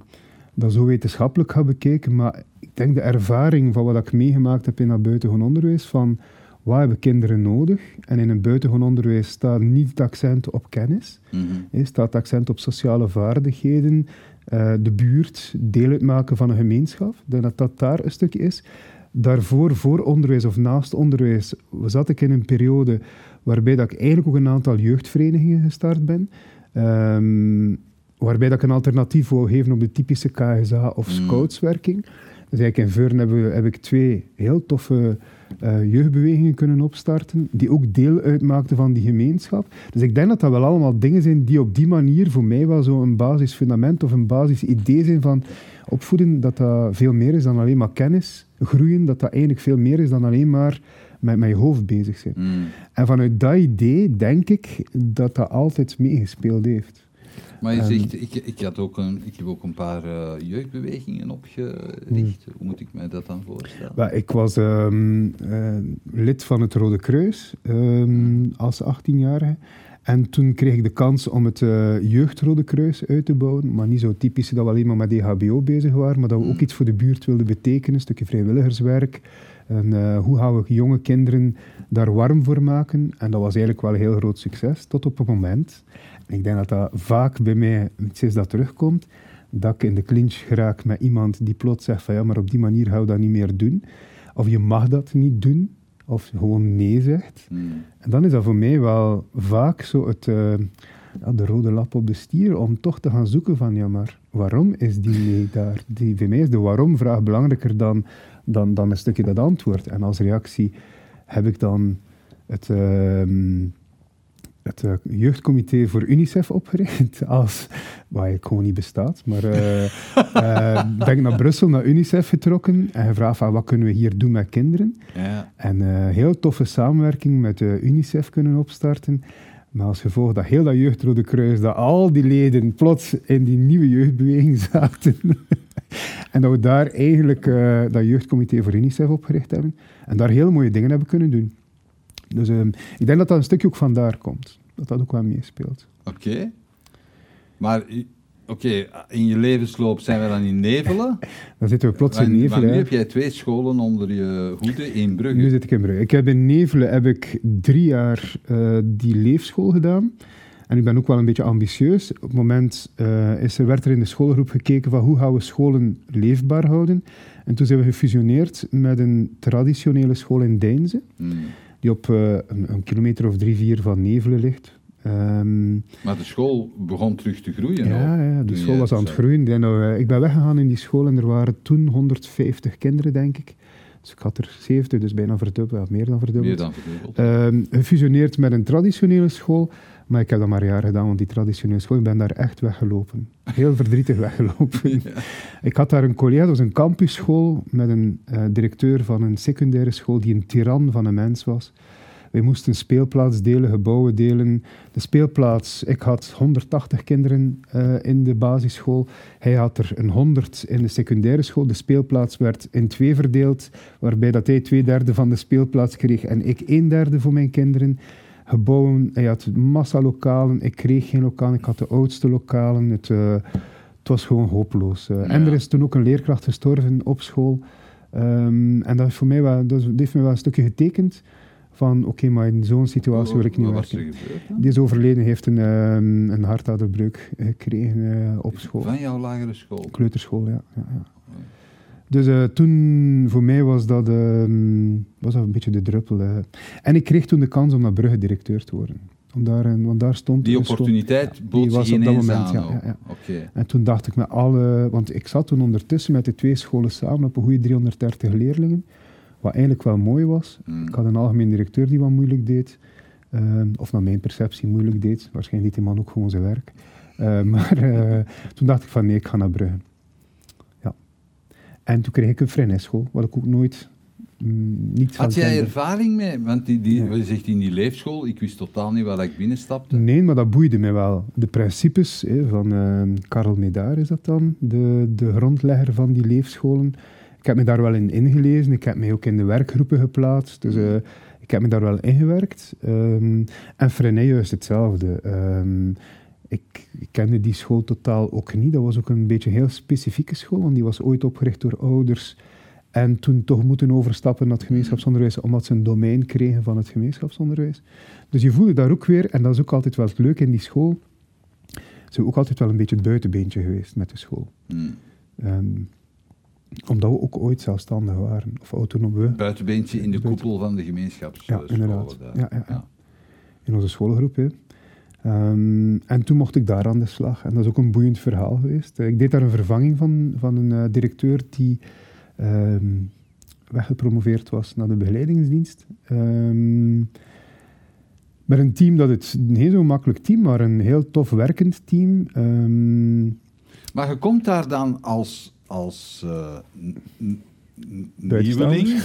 dat zo wetenschappelijk gaat bekijken. Maar denk de ervaring van wat ik meegemaakt heb in dat buitengewoon onderwijs, van wat hebben kinderen nodig? En in een buitengewoon onderwijs staat niet het accent op kennis. Hè, staat het accent op sociale vaardigheden, eh, de buurt, deel uitmaken van een gemeenschap. Ik denk dat dat daar een stukje is. Daarvoor, voor onderwijs of naast onderwijs, zat ik in een periode waarbij dat ik eigenlijk ook een aantal jeugdverenigingen gestart ben. Ehm, waarbij dat ik een alternatief wou geven op de typische KSA of Mm. Dus eigenlijk in Veurne hebben we- heb ik twee heel toffe eh, jeugdbewegingen kunnen opstarten, die ook deel uitmaakten van die gemeenschap. Dus ik denk dat dat wel allemaal dingen zijn die op die manier voor mij wel zo'n basisfundament of een basisidee zijn van opvoeden, dat dat veel meer is dan alleen maar kennis, groeien, dat dat eigenlijk veel meer is dan alleen maar met, je hoofd bezig zijn. Mm. En vanuit dat idee denk ik dat dat altijd meegespeeld heeft. Maar je zegt, ik, ik, had ook een, ik heb ook een paar eh, jeugdbewegingen opgericht. Hoe moet ik mij dat dan voorstellen? Ik was ehm, eh, lid van het Rode Kruis ehm, als 18-jarige. En toen kreeg ik de kans om het eh, Jeugd Rode Kruis uit te bouwen. Maar niet zo typisch dat we alleen maar met EHBO bezig waren, maar dat we ook iets voor de buurt wilden betekenen. Een stukje vrijwilligerswerk. En eh, hoe gaan we jonge kinderen daar warm voor maken? En dat was eigenlijk wel een heel groot succes, tot op het moment. Ik denk dat dat vaak bij mij is dat terugkomt. Dat ik in de clinch geraak met iemand die plots zegt van ja, maar op die manier gaan we dat niet meer doen. Of je mag dat niet doen. of gewoon nee zegt. Hmm. En dan is dat voor mij wel vaak zo het, eh, ja, de rode lap op de stier om toch te gaan zoeken van, ja, maar waarom is die nee daar? Die, voor mij is de waarom-vraag belangrijker dan, dan, dan een stukje dat antwoord. En als reactie heb ik dan het, ehm, het eh, jeugdcomité voor UNICEF opgericht, [LAUGHS] als, waar ik gewoon niet bestaat. Maar [LAUGHS] eh, ben ik naar Brussel, naar UNICEF getrokken en gevraagd van, wat kunnen we hier doen met kinderen? Ja. En eh heel toffe samenwerking met UNICEF kunnen opstarten. Maar als gevolg dat heel dat Jeugdrode Kruis, dat al die leden plots in die nieuwe jeugdbeweging [LAUGHS] zaten. en dat we daar eigenlijk dat jeugdcomité voor UNICEF opgericht hebben. En daar heel mooie dingen hebben kunnen doen. Dus ehm, ik denk dat dat een stukje ook vandaar komt. Dat dat ook wel meespeelt. Oké. Maar oké, in je levensloop zijn we dan in Nevelen. [LAUGHS] Dan zitten we plots Maar, in maar Nevelen. nu hè. heb jij twee scholen onder je hoede in Brugge. Nu zit ik in Brugge. Ik heb in Nevelen heb ik drie jaar eh, die leefschool gedaan. En ik ben ook wel een beetje ambitieus. Op het moment eh, is er, werd er in de schoolgroep gekeken van hoe gaan we scholen leefbaar houden. En toen zijn we gefusioneerd met een traditionele school in Deinze, Hmm. Die op eh, een, een kilometer of drie, vier van Nevelen ligt. Ehm, Maar de school begon terug te groeien. ja, hoor. ja, de school was aan het groeien. We- ik ben weggegaan in die school en er waren toen 150 kinderen, denk ik. Dus ik had er 70, dus bijna verdubbeld, meer dan verdubbeld. Meer dan verdubbeld. Ehm, gefusioneerd met een traditionele school. Maar ik heb dat maar een jaar gedaan, want die traditionele school, ik ben daar echt weggelopen. Heel verdrietig weggelopen. [LAUGHS] Ik had daar een collega, dat was een campusschool, met een eh, directeur van een secundaire school die een tiran van een mens was. Wij moesten speelplaats delen, gebouwen delen. De speelplaats, ik had 180 kinderen eh, in de basisschool. Hij had er een 100 in de secundaire school. De speelplaats werd in twee verdeeld, waarbij dat hij twee derde van de speelplaats kreeg en ik een derde voor mijn kinderen. Gebouwen, hij had massa lokalen, ik kreeg geen lokalen, ik had de oudste lokalen. Het, eh, het was gewoon hopeloos. eh. En er is toen ook een leerkracht gestorven op school. Ehm, en dat, is voor mij wel, dat, heeft me wel een stukje getekend van oké, maar in zo'n situatie wil ik niet werken. er gebeurd? Die is overleden, heeft een, ehm een hartaderbreuk gekregen eh, op school. Van jouw lagere school. Kleuterschool, ja. ja, ja. Dus eh, toen, voor mij was dat, ehm, was dat een beetje de druppel. En ik kreeg toen de kans om naar Brugge directeur te worden. Om daar, want daar stond... Die er stond- opportuniteit die bood was zich op dat moment, aan. ja, ja, ja. Oké. En toen dacht ik met alle... Want ik zat toen ondertussen met de twee scholen samen op een goede 330 leerlingen. Wat eigenlijk wel mooi was. Hmm. Ik had een algemeen directeur die wat moeilijk deed. Ehm, of naar mijn perceptie moeilijk deed. Waarschijnlijk deed die man ook gewoon zijn werk. Eh, [LAUGHS] maar eh, toen dacht ik van nee, ik ga naar Brugge. En toen kreeg ik een frenesschool, wat ik ook nooit mm, niet Had jij ervaring mee? Want die, die, Ja. zegt in die leefschool, ik wist totaal niet waar ik binnenstapte. Nee, maar dat boeide mij wel. De principes hè, van ehm Karel Medaar is dat dan, de, de grondlegger van die leefscholen. Ik heb me daar wel in ingelezen. Ik heb mij ook in de werkgroepen geplaatst. Dus eh, ik heb me daar wel ingewerkt. Ehm en Freinet juist hetzelfde. Ehm, ik, ik kende die school totaal ook niet. Dat was ook een beetje een heel specifieke school, want die was ooit opgericht door ouders en toen toch moeten overstappen naar het gemeenschapsonderwijs, omdat ze een domein kregen van het gemeenschapsonderwijs. Dus je voelde daar ook weer, en dat is ook altijd wel het leuke in die school, ze zijn ook altijd wel een beetje het buitenbeentje geweest met de school. Hmm. Omdat we ook ooit zelfstandig waren, of autonoom. we, Buitenbeentje in de Buiten- koepel van de gemeenschapsscholen. Ja, inderdaad. Ja, ja, ja. in onze schoolgroep. Hè. Ehm, en toen mocht ik daar aan de slag. En dat is ook een boeiend verhaal geweest. Eh, Ik deed daar een vervanging van, van een eh, directeur die ehm, weggepromoveerd was naar de begeleidingsdienst. Ehm, met een team dat het niet zo'n makkelijk team, maar een heel tof werkend team. Maar je komt daar dan als, als eh, nieuweling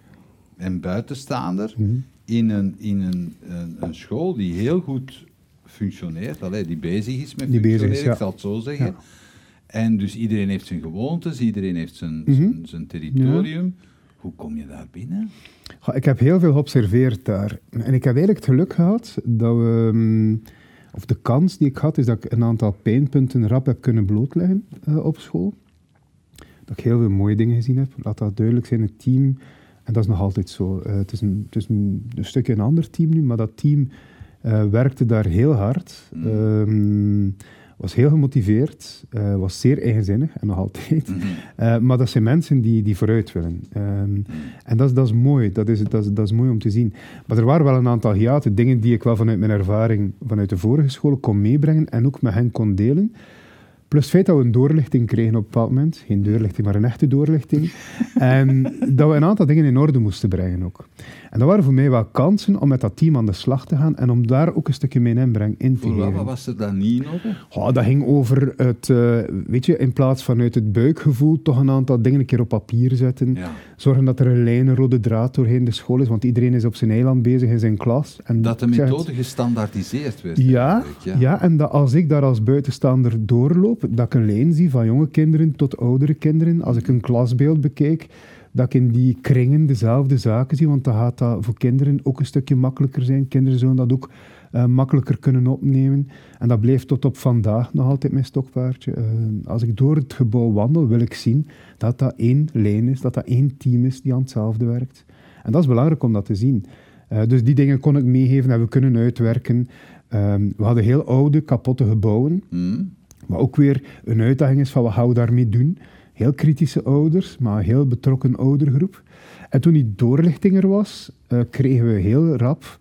[LAUGHS] en buitenstaander mhm. in, een, in een, een, een school die heel goed functioneert, allee, die bezig is met Die bezig functioneren, is, ja. ik zal het zo zeggen. Ja. En dus iedereen heeft zijn gewoontes, iedereen heeft zijn, Mhm. zijn, zijn territorium. Hoe kom je daar binnen? Ik heb heel veel geobserveerd daar. En ik heb eigenlijk het geluk gehad dat we... mm, Of de kans die ik had, is dat ik een aantal pijnpunten rap heb kunnen blootleggen eh, op school. Dat ik heel veel mooie dingen gezien heb. Laat dat duidelijk zijn, het team... En dat is nog altijd zo. Eh, het is, een, het is een, een stukje een ander team nu, maar dat team eh, werkte daar heel hard. Mm. Ehm, was heel gemotiveerd, uh, was zeer eigenzinnig en nog altijd. Mhm. Uh, maar dat zijn mensen die, die vooruit willen. Um, en dat is, dat is mooi, dat is, dat, is, dat is mooi om te zien. Maar er waren wel een aantal hiaten, dingen die ik wel vanuit mijn ervaring vanuit de vorige school kon meebrengen en ook met hen kon delen. Plus het feit dat we een doorlichting kregen op een bepaald moment. Geen doorlichting, maar een echte doorlichting. [LAUGHS] en dat we een aantal dingen in orde moesten brengen ook. En dat waren voor mij wel kansen om met dat team aan de slag te gaan en om daar ook een stukje mijn inbreng in te geven. Wat was er dan niet orde? Oh, dat ging over het, uh, weet je, in plaats vanuit het buikgevoel toch een aantal dingen een keer op papier zetten. Ja. Zorgen dat er een lijn, een rode draad doorheen de school is, want iedereen is op zijn eiland bezig in zijn klas. En dat de methode gestandaardiseerd werd. Ja, ja, ja. en dat als ik daar als buitenstaander doorloop, dat ik een lijn zie van jonge kinderen tot oudere kinderen. Als ik een klasbeeld bekijk, dat ik in die kringen dezelfde zaken zie, want dan gaat dat voor kinderen ook een stukje makkelijker zijn. Kinderen zullen dat ook uh, makkelijker kunnen opnemen. En dat blijft tot op vandaag nog altijd mijn stokpaardje. Uh, als ik door het gebouw wandel, wil ik zien dat dat één lijn is, dat dat één team is die aan hetzelfde werkt. En dat is belangrijk om dat te zien. Uh, dus die dingen kon ik meegeven en we kunnen uitwerken. Um, we hadden heel oude, kapotte gebouwen. Mm. Maar ook weer een uitdaging is van wat gaan we daarmee doen? Heel kritische ouders, maar een heel betrokken oudergroep. En toen die doorlichting er was, uh, kregen we heel rap...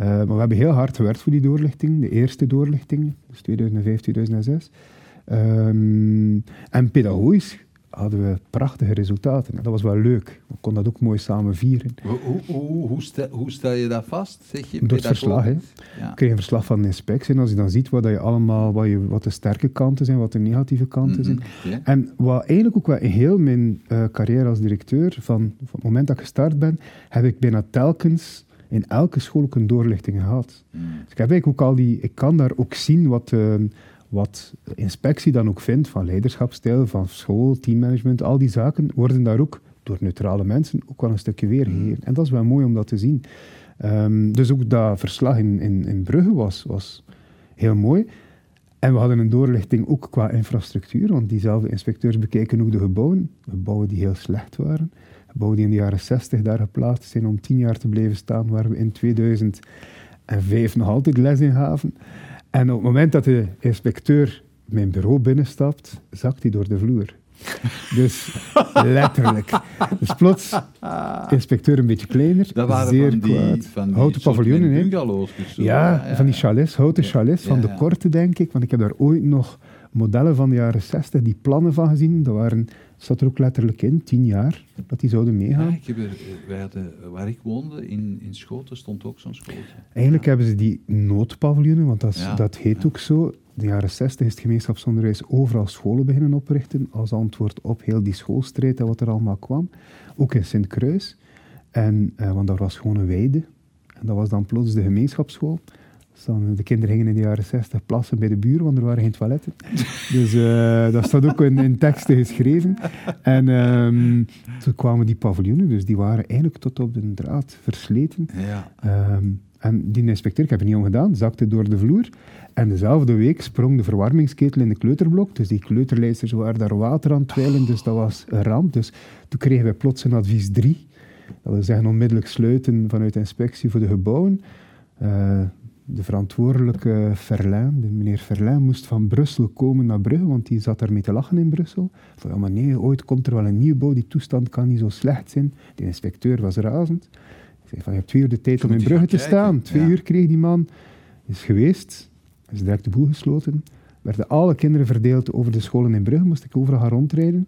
Uh, maar we hebben heel hard gewerkt voor die doorlichting. De eerste doorlichting, dus 2005, 2006. Um, en pedagogisch hadden we prachtige resultaten. Dat was wel leuk. We konden dat ook mooi samen vieren. Hoe, hoe, hoe, stel, hoe stel je dat vast? Zeg je Door het verslag. Ja. Ik kreeg een verslag van de inspectie. En als je dan ziet wat, je allemaal, wat, je, wat de sterke kanten zijn, wat de negatieve kanten zijn. Mm -hmm. En wat eigenlijk ook wel in heel mijn uh, carrière als directeur, van, van het moment dat ik gestart ben, heb ik bijna telkens in elke school ook een doorlichting gehad. Mm. Dus ik heb eigenlijk ook al die... Ik kan daar ook zien wat... Uh, wat de inspectie dan ook vindt van leiderschapsstijl, van school, teammanagement, al die zaken worden daar ook door neutrale mensen ook wel een stukje weergegeven. En dat is wel mooi om dat te zien. Um, dus ook dat verslag in, in, in Brugge was, was heel mooi. En we hadden een doorlichting ook qua infrastructuur, want diezelfde inspecteurs bekijken ook de gebouwen, gebouwen die heel slecht waren, gebouwen die in de jaren 60 daar geplaatst zijn om tien jaar te blijven staan, waar we in 2005 nog altijd les in gaven. En op het moment dat de inspecteur mijn bureau binnenstapt, zakt hij door de vloer. Dus [LAUGHS] letterlijk. Dus plots, inspecteur een beetje kleiner, dat waren zeer van die, kwaad. Van die houten paviljoenen, hè? ja, ja, van die chalets, houten ja. chalets, van de korte, denk ik. Want ik heb daar ooit nog modellen van de jaren 60, die plannen van gezien. Dat waren, zat er ook letterlijk in, tien jaar, dat die zouden meegaan. ik heb er, wij hadden, waar ik woonde, in, in Schoten, stond ook zo'n schooltje. Eigenlijk hebben ze die noodpaviljoenen, want dat, is, dat heet ook zo. In de jaren 60 is het gemeenschapsonderwijs overal scholen beginnen oprichten, als antwoord op heel die schoolstrijd en wat er allemaal kwam. Ook in Sint-Kruis. En, uh, want dat was gewoon een weide. En dat was dan plots de gemeenschapsschool. Dus de kinderen gingen in de jaren 60 plassen bij de buren, want er waren geen toiletten. Dus uh, dat staat ook in, in, teksten geschreven. En um, toen kwamen die paviljoenen, dus die waren eigenlijk tot op de draad versleten. Ja. Um, en die inspecteur, ik heb het niet ongedaan, zakte door de vloer. En dezelfde week sprong de verwarmingsketel in de kleuterblok. Dus die kleuterleidsters waren daar water aan het twijlen, dus dat was een ramp. Dus toen kregen wij plots een advies 3. Dat wil zeggen onmiddellijk sluiten vanuit de inspectie voor de gebouwen. Uh, de verantwoordelijke Verlijn, de meneer Verlijn, moest van Brussel komen naar Brugge, want die zat daarmee te lachen in Brussel. Van, ja, maar nee, ooit komt er wel een nieuwbouw, die toestand kan niet zo slecht zijn. De inspecteur was razend. Ik zei van, je hebt twee uur de tijd om in Brugge te staan. Twee ja. uur kreeg die man. Is geweest, is direct de boel gesloten. Werden alle kinderen verdeeld over de scholen in Brugge, moest ik overal gaan rondrijden.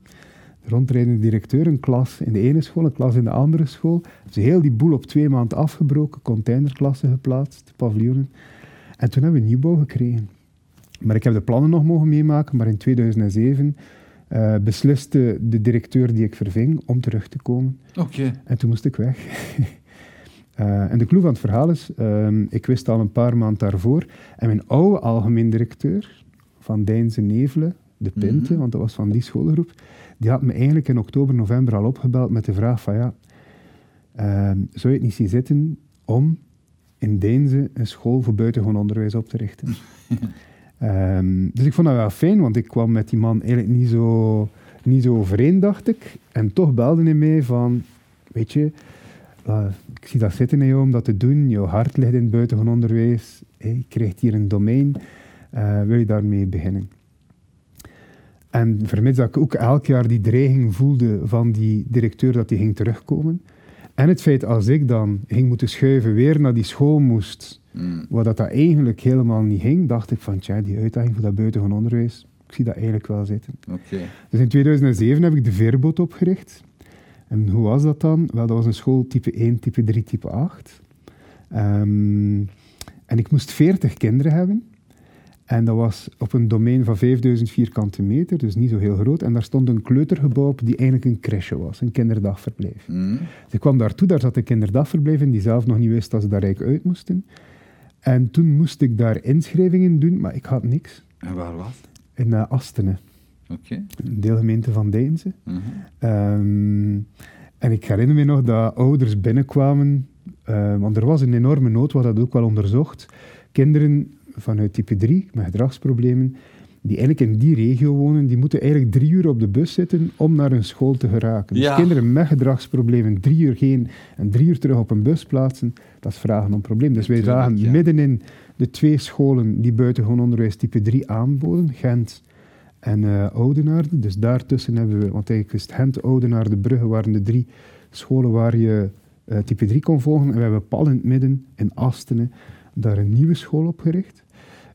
De rondrijdende directeur, een klas in de ene school, een klas in de andere school. Ze heel die boel op twee maanden afgebroken, containerklassen geplaatst, paviljoenen. En toen hebben we nieuwbouw gekregen. Maar ik heb de plannen nog mogen meemaken, maar in 2007 uh, besliste de directeur die ik verving om terug te komen. Okay. En toen moest ik weg. uh, [LAUGHS] en de clue van het verhaal is, uh, ik wist al een paar maanden daarvoor, en mijn oude algemeen directeur van Deinze Nevelen, de Pinte, mm -hmm. want dat was van die schoolgroep, die had me eigenlijk in oktober, november al opgebeld met de vraag van ja, uh, zou je het niet zien zitten om in Deinze een school voor buitengewoon onderwijs op te richten? um, [LAUGHS] dus ik vond dat wel fijn, want ik kwam met die man eigenlijk niet zo, niet zo overeen, dacht ik. En toch belde hij mij van, weet je, uh, ik zie dat zitten in jou om dat te doen. Jouw hart ligt in het buitengewoon onderwijs. Hey, je krijgt hier een domein. eh, wil je daarmee beginnen. En vermits dat ik ook elk jaar die dreiging voelde van die directeur dat die ging terugkomen. En het feit als ik dan ging moeten schuiven, weer naar die school moest, Mm. waar dat, dat eigenlijk helemaal niet ging, dacht ik van, tja, die uitdaging voor dat buitengewoon onderwijs, ik zie dat eigenlijk wel zitten. Dus in 2007 heb ik de Veerboot opgericht. En hoe was dat dan? Wel, dat was een school type 1, type 3, type 8. Ehm, en ik moest 40 kinderen hebben. En dat was op een domein van 5000 vierkante meter, dus niet zo heel groot. En daar stond een kleutergebouw op die eigenlijk een crèche was, een kinderdagverblijf. Mm. Dus ik kwam daartoe, daar zat een kinderdagverblijf in, die zelf nog niet wist dat ze daar eigenlijk uit moesten. En toen moest ik daar inschrijvingen doen, maar ik had niks. En waar was het? In uh, Astene, Oké. een deelgemeente van Deinze. Mhm. Ehm, en ik herinner me nog dat ouders binnenkwamen, eh, want er was een enorme nood, wat dat ook wel onderzocht. Kinderen vanuit type 3 met gedragsproblemen, die eigenlijk in die regio wonen, die moeten eigenlijk drie uur op de bus zitten om naar een school te geraken. Ja. Dus kinderen met gedragsproblemen drie uur heen en drie uur terug op een bus plaatsen, dat is vragen om probleem. Dus wij zagen ja. middenin de twee scholen die buitengewoon onderwijs type 3 aanboden, Gent en eh Oudenaarde. Dus daartussen hebben we, want eigenlijk is het Gent, Oudenaarde, Brugge waren de drie scholen waar je eh, type 3 kon volgen. En we hebben pal in het midden, in Astene, daar een nieuwe school opgericht.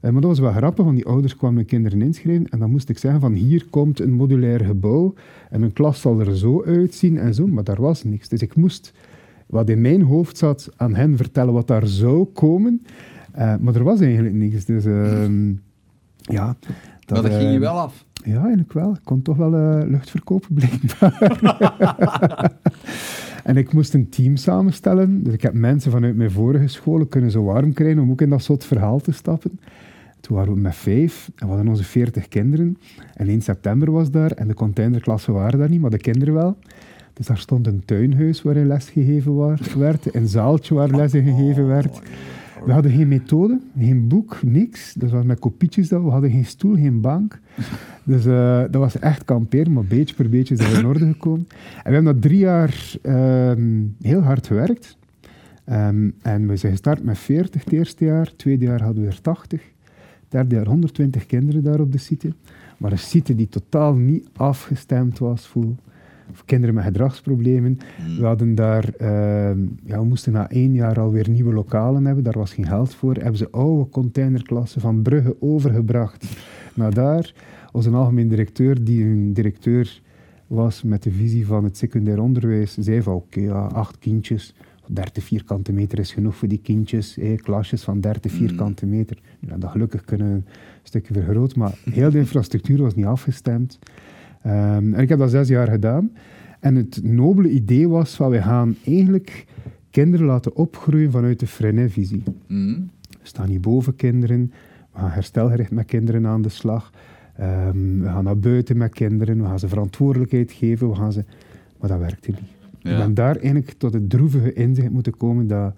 Eh, maar dat was wel grappig, want die ouders kwamen hun kinderen inschrijven en dan moest ik zeggen van hier komt een modulair gebouw en een klas zal er zo uitzien en zo, maar daar was niks. Dus ik moest, wat in mijn hoofd zat, aan hen vertellen wat daar zou komen, Eh, maar er was eigenlijk niks. Dus ehm, ja... Maar dat ging je eh, wel af. ja, eigenlijk wel. Ik kon toch wel eh, lucht verkopen, [LAUGHS] blijkbaar. [LAUGHS] en ik moest een team samenstellen. Dus ik heb mensen vanuit mijn vorige scholen kunnen zo warm krijgen om ook in dat soort verhaal te stappen. Toen waren we met vijf en we hadden onze veertig kinderen. En 1 september was daar en de containerklassen waren daar niet, maar de kinderen wel. Dus daar stond een tuinhuis waarin les gegeven wa- werd, een zaaltje waar les in gegeven werd. We hadden geen methode, geen boek, niks. Dus was met kopietjes dat. We hadden geen stoel, geen bank. Dus eh, dat was echt kamperen, maar beetje per beetje zijn we in orde gekomen. En we hebben dat drie jaar ehm, heel hard gewerkt. Ehm, en we zijn gestart met 40 het eerste jaar. Het tweede jaar hadden we er 80. Derde jaar 120 kinderen daar op de site. Maar een site die totaal niet afgestemd was voor, voor kinderen met gedragsproblemen. We hadden daar, ehm, ja, we moesten na één jaar alweer nieuwe lokalen hebben. Daar was geen geld voor. Hebben ze oude containerklassen van Brugge overgebracht naar daar. Onze algemeen directeur, die een directeur was met de visie van het secundair onderwijs, zei van oké, ja, acht kindjes, 30 vierkante meter is genoeg voor die kindjes. Hé, klasjes van 30 vierkante meter. Ja, dat gelukkig kunnen een stukje vergroten, maar [LAUGHS] heel de infrastructuur was niet afgestemd. Ehm, en ik heb dat zes jaar gedaan. En het nobele idee was van, we gaan eigenlijk kinderen laten opgroeien vanuit de Freinet-visie. Mm. We staan hier boven kinderen. We gaan herstelgericht met kinderen aan de slag. Ehm, we gaan naar buiten met kinderen. We gaan ze verantwoordelijkheid geven. We gaan ze... Maar dat werkte niet. Ik Ja. ben daar eigenlijk tot het droevige inzicht moeten komen dat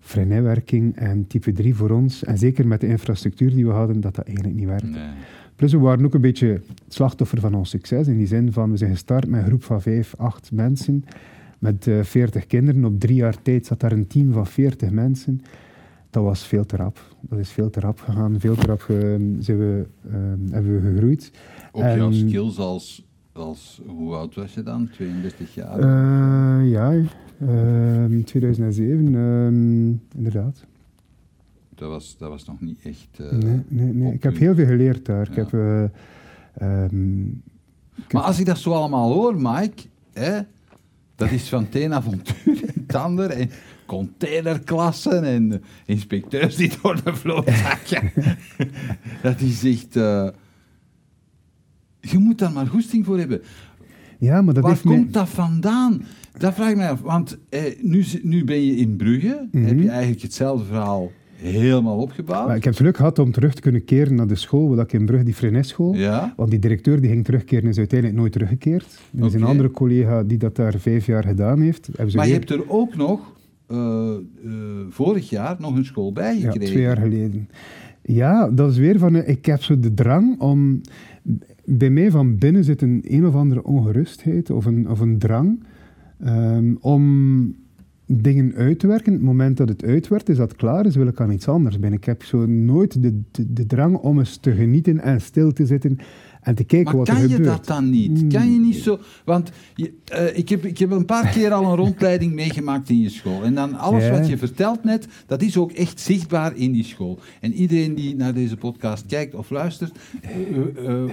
Freinet-werking en type 3 voor ons, en zeker met de infrastructuur die we hadden, dat dat eigenlijk niet werkte. Nee. Plus we waren ook een beetje het slachtoffer van ons succes. In die zin van, we zijn gestart met een groep van vijf, acht mensen. Met eh 40 kinderen. Op drie jaar tijd zat daar een team van 40 mensen. Dat was veel te rap. Dat is veel te rap gegaan. Veel te rap ge- zijn we, eh, hebben we gegroeid. Op jouw skills als, als... Hoe oud was je dan? 32 jaar? Eh, ja, ehm 2007, ehm, inderdaad. dat, was, dat was nog niet echt... eh, nee, nee, nee. Ik heb heel veel geleerd daar. Ik heb... eh, ehm, ik Maar heb- als ik dat zo allemaal hoor, Mike, hè, dat is van het een avontuur en het ander. En containerklassen en inspecteurs die door de vloot zakken. [LAUGHS] dat is echt... je moet daar maar goesting voor hebben. ja, maar dat Waar heeft mij- komt dat vandaan? Dat vraag ik mij af. Want eh, nu, nu ben je in Brugge. Mhm. Heb je eigenlijk hetzelfde verhaal helemaal opgebouwd. Maar ik heb geluk gehad om terug te kunnen keren naar de school, waar ik in Brugge, die Freinet school. Ja? Want die directeur die ging terugkeren, is uiteindelijk nooit teruggekeerd. Er is een andere collega die dat daar vijf jaar gedaan heeft. Hebben ze Maar je hebt er ook nog eh, eh, vorig jaar nog een school bij Ja, gekregen. twee jaar geleden. Ja, dat is weer van... eh, Ik heb zo de drang om... Bij mij van binnen zit een een of andere ongerustheid of een, of een drang ehm, om dingen uitwerken. Het moment dat het uitwerkt, is dat klaar is, wil ik aan iets anders ben. Ik heb zo nooit de, de, de drang om eens te genieten en stil te zitten en te kijken maar wat er gebeurt. kan je dat dan niet? Kan je niet zo... Want je, eh, ik, heb, ik heb een paar keer al een rondleiding [LAUGHS] meegemaakt in je school. En dan alles Ja. wat je vertelt net, dat is ook echt zichtbaar in die school. En iedereen die naar deze podcast kijkt of luistert, eh, eh,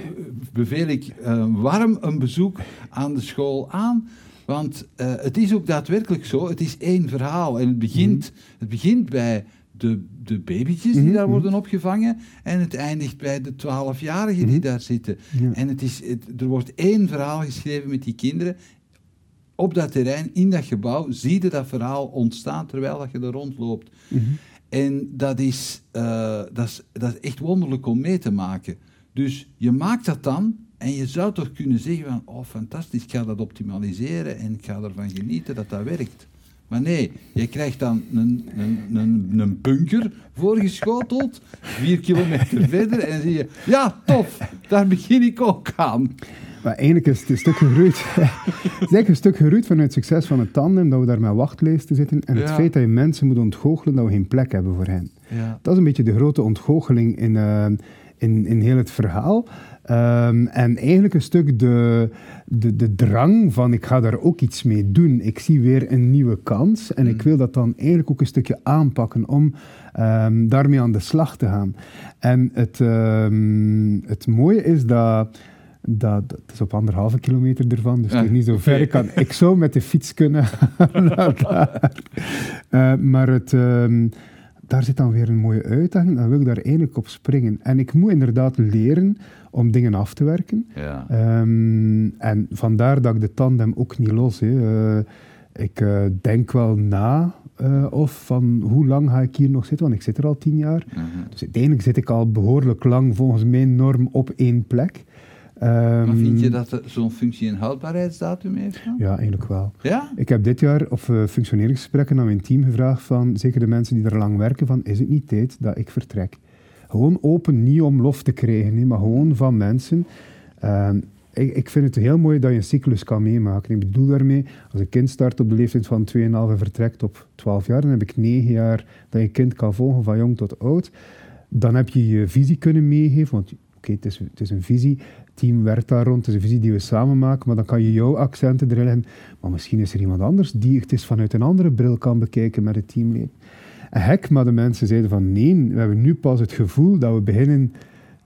beveel ik warm een bezoek aan de school aan. Want het is ook daadwerkelijk zo, het is één verhaal. En het begint, het begint bij de, de babytjes die Mhm, daar mhm. worden opgevangen. En het eindigt bij de twaalfjarigen die Mhm. daar zitten. Ja. En het is, het- er wordt één verhaal geschreven met die kinderen. Op dat terrein, in dat gebouw, zie je dat verhaal ontstaan terwijl dat je er rondloopt. En dat is, eh, dat, is, dat is echt wonderlijk om mee te maken. Dus je maakt dat dan en je zou toch kunnen zeggen van, oh fantastisch, ik ga dat optimaliseren en ik ga ervan genieten dat dat werkt. Maar nee, je krijgt dan een, een, een, een bunker voorgeschoteld, vier kilometer verder, en zie je, ja, tof, daar begin ik ook aan. Maar eigenlijk is het een stuk gegroeid. [LAUGHS] het is eigenlijk een stuk gegroeid vanuit het succes van het tandem, dat we daar met wachtlijsten zitten. En het Ja. feit dat je mensen moet ontgoochelen dat we geen plek hebben voor hen. Ja. Dat is een beetje de grote ontgoocheling in, eh, in, in heel het verhaal. Ehm, en eigenlijk een stuk de, de, de drang van ik ga daar ook iets mee doen. Ik zie weer een nieuwe kans en ik wil dat dan eigenlijk ook een stukje aanpakken om ehm, daarmee aan de slag te gaan. En het, ehm, het mooie is dat, dat, dat is op anderhalve kilometer ervan, dus Ja, niet zo ver. Ik, kan, ik zou met de fiets kunnen [LAUGHS] naar daar. [LAUGHS] Eh, maar het, daar zit dan weer een mooie uitdaging. Dan wil ik daar eigenlijk op springen. En ik moet inderdaad leren om dingen af te werken. Ja. Ehm, en vandaar dat ik de tandem ook niet los. Hè. Eh, ik eh, denk wel na eh, of van hoe lang ga ik hier nog zitten, want ik zit er al tien jaar. Mhm. Dus uiteindelijk zit ik al behoorlijk lang volgens mijn norm op één plek. Maar Ehm, vind je dat zo'n functie een houdbaarheidsdatum heeft? dan? Ja, eigenlijk wel. Ja? Ik heb dit jaar op eh, functioneringsgesprekken aan mijn team gevraagd van, zeker de mensen die er lang werken, van is het niet tijd dat ik vertrek? Gewoon open, niet om lof te krijgen, nee, maar gewoon van mensen. Ehm, ik, ik vind het heel mooi dat je een cyclus kan meemaken. Ik bedoel daarmee, als een kind start op de leeftijd van 2,5 en vertrekt op 12 jaar, dan heb ik 9 jaar dat je kind kan volgen van jong tot oud. Dan heb je je visie kunnen meegeven, want oké, het, is, het is een visie, team werkt daar rond, het is een visie die we samen maken, maar dan kan je jouw accenten erin leggen. Maar misschien is er iemand anders die het eens vanuit een andere bril kan bekijken met het teamleden. En hek, maar de mensen zeiden van nee, we hebben nu pas het gevoel dat we beginnen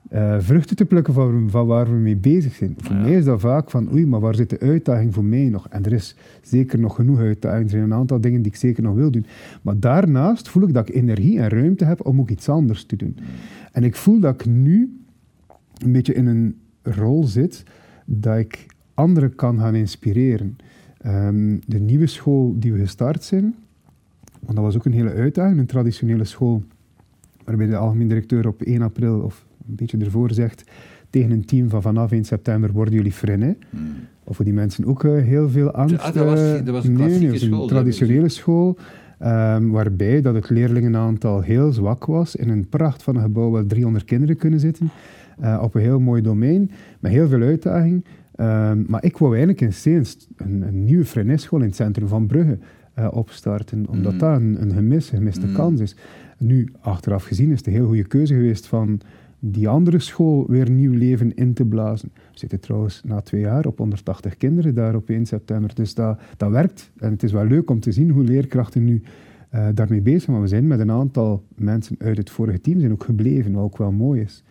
eh, vruchten te plukken van, van waar we mee bezig zijn. Voor Ja. mij is dat vaak van oei, maar waar zit de uitdaging voor mij nog? En er is zeker nog genoeg uitdaging. Er zijn een aantal dingen die ik zeker nog wil doen. Maar daarnaast voel ik dat ik energie en ruimte heb om ook iets anders te doen. En ik voel dat ik nu een beetje in een rol zit dat ik anderen kan gaan inspireren. Ehm, de nieuwe school die we gestart zijn, want dat was ook een hele uitdaging, een traditionele school, waarbij de algemeen directeur op 1 april of een beetje ervoor zegt tegen een team van vanaf 1 september worden jullie fren. Hmm. Of voor die mensen ook eh, heel veel angst. Ah, dat was- eh, dat was een nee, school, Een traditionele school, ehm, waarbij dat het leerlingenaantal heel zwak was. In een pracht van een gebouw waar 300 kinderen kunnen zitten. Eh, op een heel mooi domein, met heel veel uitdaging. Ehm, maar ik wou eigenlijk in C een, een nieuwe Freinet-school in het centrum van Brugge eh, opstarten, omdat Mm. dat een, een gemis, een gemiste Mm. kans is. Nu, achteraf gezien is het een heel goede keuze geweest van die andere school weer nieuw leven in te blazen. We zitten trouwens na twee jaar op 180 kinderen daar op 1 september. Dus dat, dat werkt. En het is wel leuk om te zien hoe leerkrachten nu eh, daarmee bezig zijn. Maar we zijn met een aantal mensen uit het vorige team zijn ook gebleven, wat ook wel mooi is.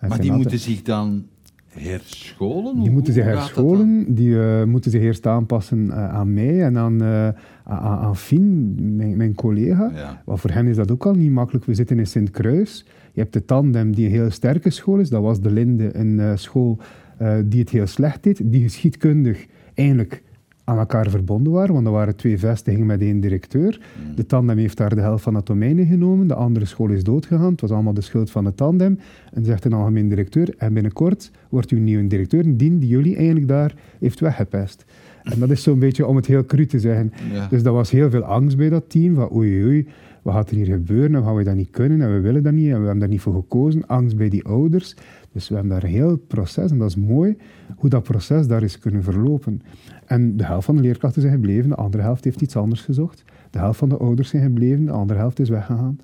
Maar die moeten zich dan herscholen? die moeten zich herscholen, die eh, moeten zich eerst aanpassen eh, aan mij en aan, eh aan, aan Fien, mijn, mijn collega. Ja. Maar voor hen is dat ook al niet makkelijk. We zitten in Sint-Kruis. Je hebt de Tandem, die een heel sterke school is. Dat was de Linde, een school die het heel slecht deed. Die geschiedkundig eigenlijk aan elkaar verbonden waren, want er waren twee vestigingen met één directeur. Mm. De Tandem heeft daar de helft van het domein genomen. De andere school is doodgegaan. Het was allemaal de schuld van de Tandem. En zegt een algemeen directeur. En binnenkort wordt uw nieuwe directeur, die die jullie eigenlijk daar heeft weggepest. En dat is zo'n beetje om het heel cru te zeggen. Ja. Dus dat was heel veel angst bij dat team. Van oei oei, wat gaat er hier gebeuren? En gaan we dat niet kunnen? En we willen dat niet. En we hebben daar niet voor gekozen. Angst bij die ouders. Dus we hebben daar een heel proces. En dat is mooi hoe dat proces daar is kunnen verlopen. En de helft van de leerkrachten zijn gebleven. De andere helft heeft iets anders gezocht. De helft van de ouders zijn gebleven, de andere helft is weggegaan.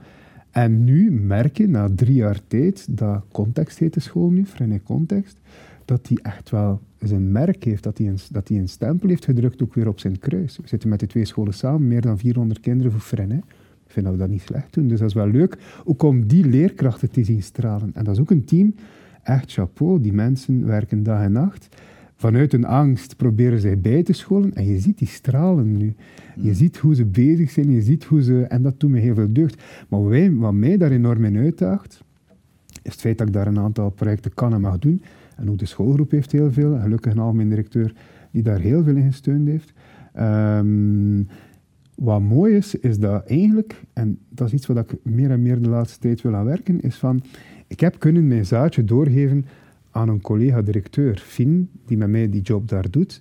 En nu merk je, na drie jaar tijd, dat Context heet de school nu, Frenet Context, dat hij echt wel zijn merk heeft, dat hij, een, dat hij een stempel heeft gedrukt ook weer op zijn kruis. We zitten met de twee scholen samen, meer dan 400 kinderen voor Frenet. Ik vind dat we dat niet slecht doen, dus dat is wel leuk, ook om die leerkrachten te zien stralen. En dat is ook een team, echt chapeau, die mensen werken dag en nacht vanuit een angst proberen zij bij te scholen. En je ziet die stralen nu. Je mm. ziet hoe ze bezig zijn, je ziet hoe ze... En dat doet me heel veel deugd. Maar wij, wat mij daar enorm in uitdaagt, is het feit dat ik daar een aantal projecten kan en mag doen. En ook de schoolgroep heeft heel veel. Gelukkig een algemeen directeur die daar heel veel in gesteund heeft. Um, wat mooi is, is dat eigenlijk, en dat is iets wat ik meer en meer de laatste tijd wil aan werken, is van, ik heb kunnen mijn zaadje doorgeven aan een collega-directeur, Fien, die met mij die job daar doet,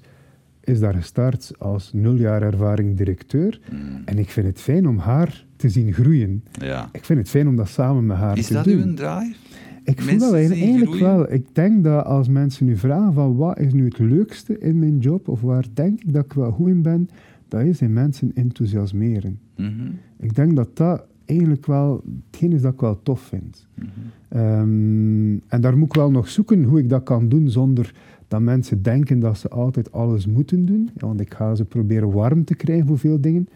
is daar gestart als nul jaar ervaring directeur. Hmm. En ik vind het fijn om haar te zien groeien. Ja. Ik vind het fijn om dat samen met haar is te doen. Is dat uw drive? Ik voel dat eigenlijk wel. Ik denk dat als mensen nu vragen van wat is nu het leukste in mijn job, of waar denk ik dat ik wel goed in ben, dat is in mensen enthousiasmeren. Mhm. Ik denk dat dat eigenlijk wel hetgeen is dat ik wel tof vind. Mhm. Ehm, en daar moet ik wel nog zoeken hoe ik dat kan doen zonder dat mensen denken dat ze altijd alles moeten doen. Ja, want ik ga ze proberen warm te krijgen voor veel dingen.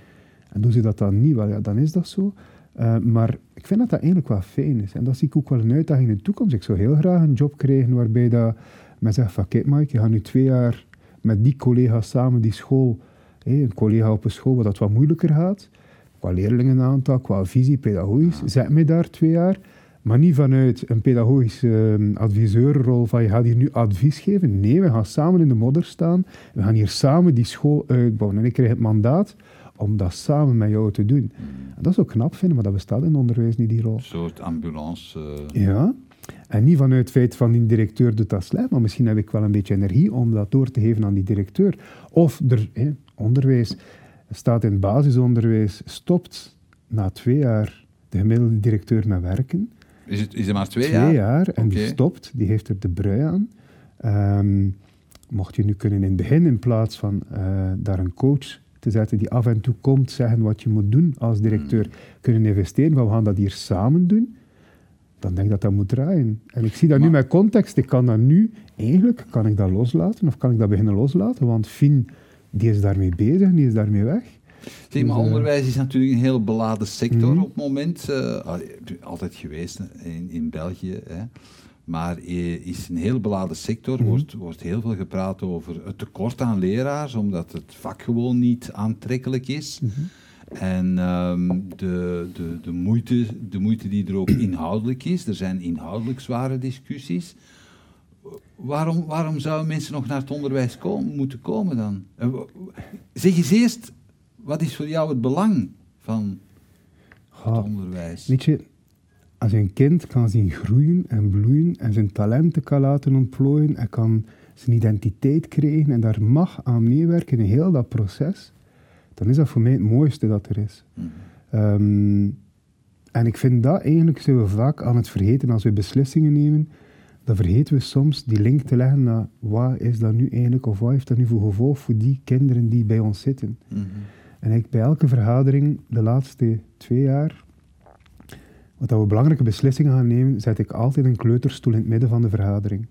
En doen ze dat dan niet, wel, ja, dan is dat zo. Uh, maar ik vind dat dat eigenlijk wel fijn is. En dat zie ik ook wel een uitdaging in de toekomst. Ik zou heel graag een job krijgen waarbij dat men zegt van kijk Mike, je gaat nu twee jaar met die collega's samen die school, een collega op een school waar dat wat moeilijker gaat, qua leerlingenaantal, qua visie, pedagogisch, zet mij daar twee jaar. Maar niet vanuit een pedagogische uh, adviseurrol van je gaat hier nu advies geven. Nee, we gaan samen in de modder staan. We gaan hier samen die school uitbouwen. En ik krijg het mandaat om dat samen met jou te doen. En dat is ook knap vinden, maar dat bestaat in onderwijs niet, die rol. Een soort ambulance. Uh... Ja. En niet vanuit het feit van die directeur doet dat slecht, maar misschien heb ik wel een beetje energie om dat door te geven aan die directeur. Of er, onderwijs staat in het basisonderwijs, stopt na twee jaar de gemiddelde directeur met werken. Is het, is het maar twee, twee jaar? jaar? en die stopt, die heeft er de brui aan. Um, mocht je nu kunnen in het begin, in plaats van uh, daar een coach te zetten die af en toe komt zeggen wat je moet doen als directeur, hmm. kunnen investeren van we gaan dat hier samen doen, dan denk ik dat dat moet draaien. En ik zie dat nu met context. Ik kan dat nu, eigenlijk, kan ik dat loslaten of kan ik dat beginnen loslaten, want Fien, die is daarmee bezig, die is daarmee weg. Zeg, maar dus, eh, onderwijs is natuurlijk een heel beladen sector mhm. op het moment. Uh, altijd geweest in, in België. Hè. Maar is een heel beladen sector. Mm wordt, wordt heel veel gepraat over het tekort aan leraars, omdat het vak gewoon niet aantrekkelijk is. Mhm. En um, de, de, de, moeite, de moeite die er ook [CLEARS THROAT] inhoudelijk is. Er zijn inhoudelijk zware discussies. Waarom, waarom zouden mensen nog naar het onderwijs komen, moeten komen dan? Zeg eens eerst, wat is voor jou het belang van het onderwijs? Weet je, als je een kind kan zien groeien en bloeien en zijn talenten kan laten ontplooien en kan zijn identiteit krijgen en daar mag aan meewerken in heel dat proces, dan is dat voor mij het mooiste dat er is. Mhm. Ehm, en ik vind dat eigenlijk zijn we vaak aan het vergeten als we beslissingen nemen. Dan vergeten we soms die link te leggen naar wat is dat nu eigenlijk of wat heeft dat nu voor gevolg voor die kinderen die bij ons zitten. Mhm. En ik bij elke vergadering de laatste twee jaar, wat we belangrijke beslissingen gaan nemen, zet ik altijd een kleuterstoel in het midden van de vergadering.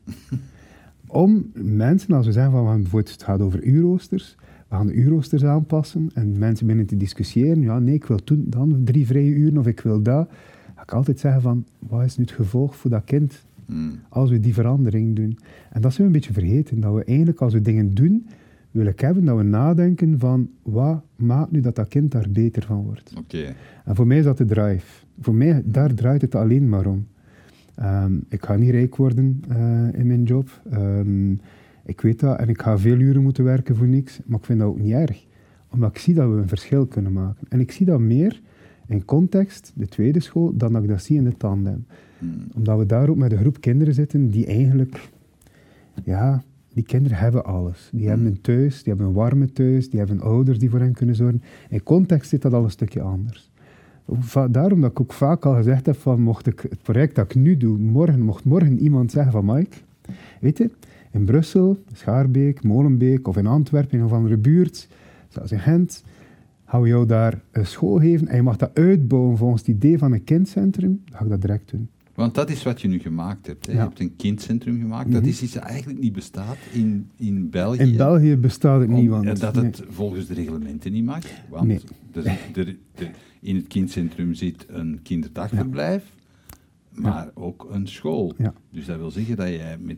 [LAUGHS] Om mensen, als we zeggen van bijvoorbeeld het gaat over uurroosters, we gaan de uurroosters aanpassen en mensen beginnen te discussiëren, ja nee, ik wil toen dan drie vrije uren of ik wil dat, ga ik altijd zeggen van, wat is nu het gevolg voor dat kind hmm. als we die verandering doen? En dat zijn we een beetje vergeten, dat we eigenlijk als we dingen doen, wil ik hebben dat we nadenken van wat maakt nu dat dat kind daar beter van wordt. Okay. En voor mij is dat de drive. Voor mij, daar draait het alleen maar om. Ehm, ik ga niet rijk worden uh, in mijn job. Um, ik weet dat en ik ga veel uren moeten werken voor niks, maar ik vind dat ook niet erg. Omdat ik zie dat we een verschil kunnen maken. En ik zie dat meer in context, de tweede school, dan dat ik dat zie in de tandem. Hmm. Omdat we daar ook met een groep kinderen zitten die eigenlijk, ja, die kinderen hebben alles. Die hebben een thuis, die hebben een warme thuis, die hebben ouders die voor hen kunnen zorgen. In context zit dat al een stukje anders. Daarom dat ik ook vaak al gezegd heb van, mocht ik het project dat ik nu doe, morgen, mocht morgen iemand zeggen van Mike, weet je, in Brussel, Schaarbeek, Molenbeek of in Antwerpen, in een of andere buurt, zoals in Gent, gaan we jou daar een school geven en je mag dat uitbouwen volgens het idee van een kindcentrum, dan ga ik dat direct doen. Want dat is wat je nu gemaakt hebt. Hè? Je hebt een kindcentrum gemaakt. Dat Mhm. is iets dat eigenlijk niet bestaat in, in België. In België bestaat het Om- niet, want... eh, dat nee. het volgens de reglementen niet mag. Want Nee. er- er- er- in het kindcentrum zit een kinderdagverblijf, maar ook een school. Dus dat wil zeggen dat jij met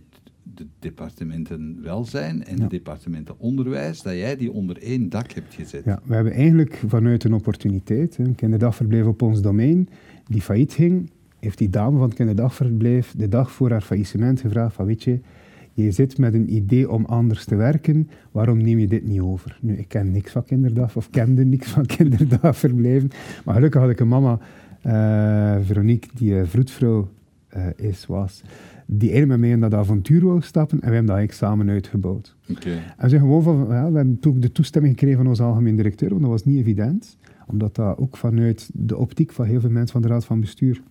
de departementen welzijn en de departementen onderwijs, dat jij die onder één dak hebt gezet. Ja, we hebben eigenlijk vanuit een opportuniteit, een kinderdagverblijf op ons domein, die failliet ging, heeft die dame van het kinderdagverblijf de dag voor haar faillissement gevraagd van weet je, je zit met een idee om anders te werken, waarom neem je dit niet over? Nu, ik ken niks van kinderdag, of kende niks van [LAUGHS] kinderdagverblijven, maar gelukkig had ik een mama, eh, Veronique, die eh, vroedvrouw eh, is, was, die eigenlijk met mij in dat avontuur wou stappen en we hebben dat eigenlijk samen uitgebouwd. Oké. En we zijn gewoon van, ja, we hebben toen de toestemming gekregen van onze algemeen directeur, want dat was niet evident. Omdat dat ook vanuit de optiek van heel veel mensen van de Raad van Bestuur.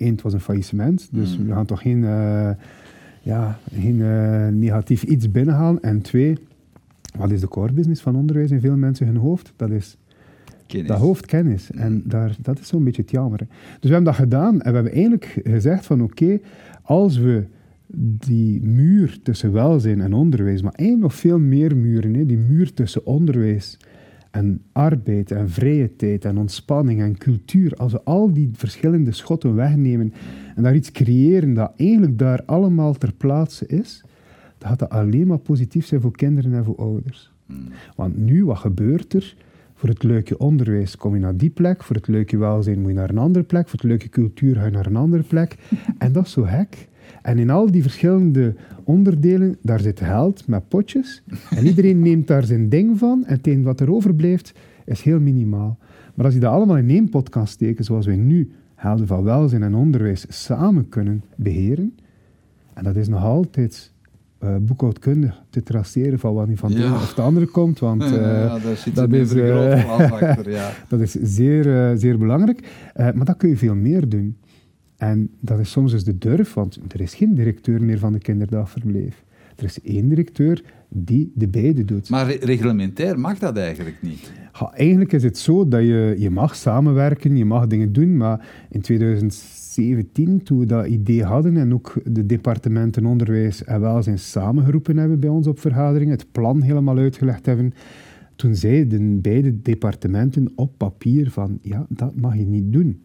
Eén, het was een faillissement, dus Mm. we gaan toch geen, eh, ja, geen eh, negatief iets binnenhalen. En twee, wat is de core business van onderwijs in veel mensen hun hoofd? Dat is Kennis. dat hoofdkennis. En daar, dat is zo'n beetje het jammer. hè. Dus we hebben dat gedaan en we hebben eigenlijk gezegd van oké, als we die muur tussen welzijn en onderwijs, maar één nog veel meer muren, hè, die muur tussen onderwijs en arbeid en vrije tijd en ontspanning en cultuur, als we al die verschillende schotten wegnemen en daar iets creëren dat eigenlijk daar allemaal ter plaatse is, dan gaat dat alleen maar positief zijn voor kinderen en voor ouders. Hmm. Want nu, wat gebeurt er? Voor het leuke onderwijs kom je naar die plek, voor het leuke welzijn moet je naar een andere plek, voor het leuke cultuur ga je naar een andere plek. [LAUGHS] En dat is zo gek. En in al die verschillende onderdelen, daar zit geld met potjes. En iedereen [LAUGHS] neemt daar zijn ding van. En het wat er overblijft, is heel minimaal. Maar als je dat allemaal in één pot kan steken, zoals wij nu helden van welzijn en onderwijs samen kunnen beheren, en dat is nog altijd eh, boekhoudkundig te traceren van wat niet van het Ja. ene of het andere komt, want [LAUGHS] eh, ja, daar zit dat een is, achter, ja. [LAUGHS] dat is zeer, zeer belangrijk. Maar dat kun je veel meer doen. En dat is soms dus de durf, want er is geen directeur meer van de kinderdagverblijf. Er is één directeur die de beide doet. Maar re- reglementair mag dat eigenlijk niet. Ja, eigenlijk is het zo dat je, je mag samenwerken, je mag dingen doen, maar in 2017, toen we dat idee hadden en ook de departementen onderwijs en welzijn samengeroepen hebben bij ons op vergaderingen, het plan helemaal uitgelegd hebben, toen zeiden beide departementen op papier van, ja, dat mag je niet doen.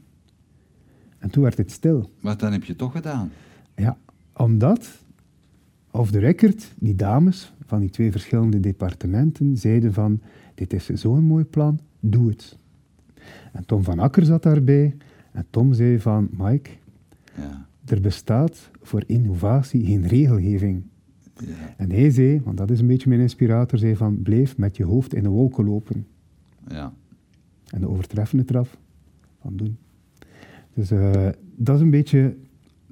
En toen werd het stil. Maar dan heb je toch gedaan. Ja, omdat, off the record, die dames van die twee verschillende departementen zeiden van, dit is zo'n mooi plan, doe het. En Tom van Akker zat daarbij en Tom zei van, Mike, Ja. er bestaat voor innovatie geen regelgeving. ja. En hij zei, want dat is een beetje mijn inspirator, zei van, blijf met je hoofd in de wolken lopen. ja. En de overtreffende traf van doen. Dus eh, dat is een beetje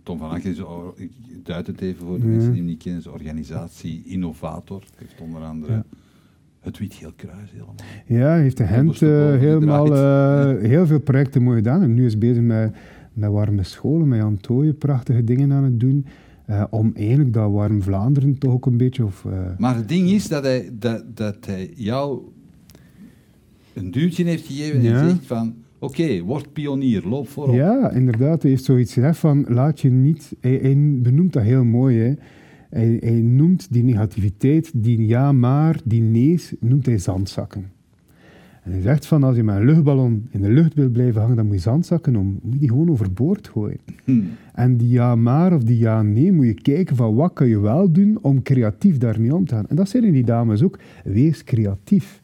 Tom van Akker is, ik duid het even voor de mensen die hem niet kennen, is organisatie Innovator. Heeft onder andere Ja. het Wit-Geel Kruis helemaal. Ja, hij heeft de hand eh, helemaal eh, heel veel projecten mooi gedaan. En nu is hij bezig met, met warme scholen, met Jan Tooyen, prachtige dingen aan het doen. om eigenlijk dat warm Vlaanderen toch ook een beetje... Of, Maar het ding is dat hij, dat, dat hij jou een duwtje heeft gegeven en Ja. zegt van, oké, word pionier, loop voorop. ja, inderdaad. Hij heeft zoiets gezegd van, laat je niet... Hij, hij benoemt dat heel mooi, hè. Hij, hij noemt die negativiteit, die ja maar, die nee's, noemt hij zandzakken. En hij zegt van, als je met een luchtballon in de lucht wil blijven hangen, dan moet je zandzakken om. Moet je die gewoon overboord gooien. Hm. En die ja maar of die ja nee moet je kijken van wat kan je wel doen om creatief daarmee om te gaan. En dat zeiden die dames ook. Wees creatief.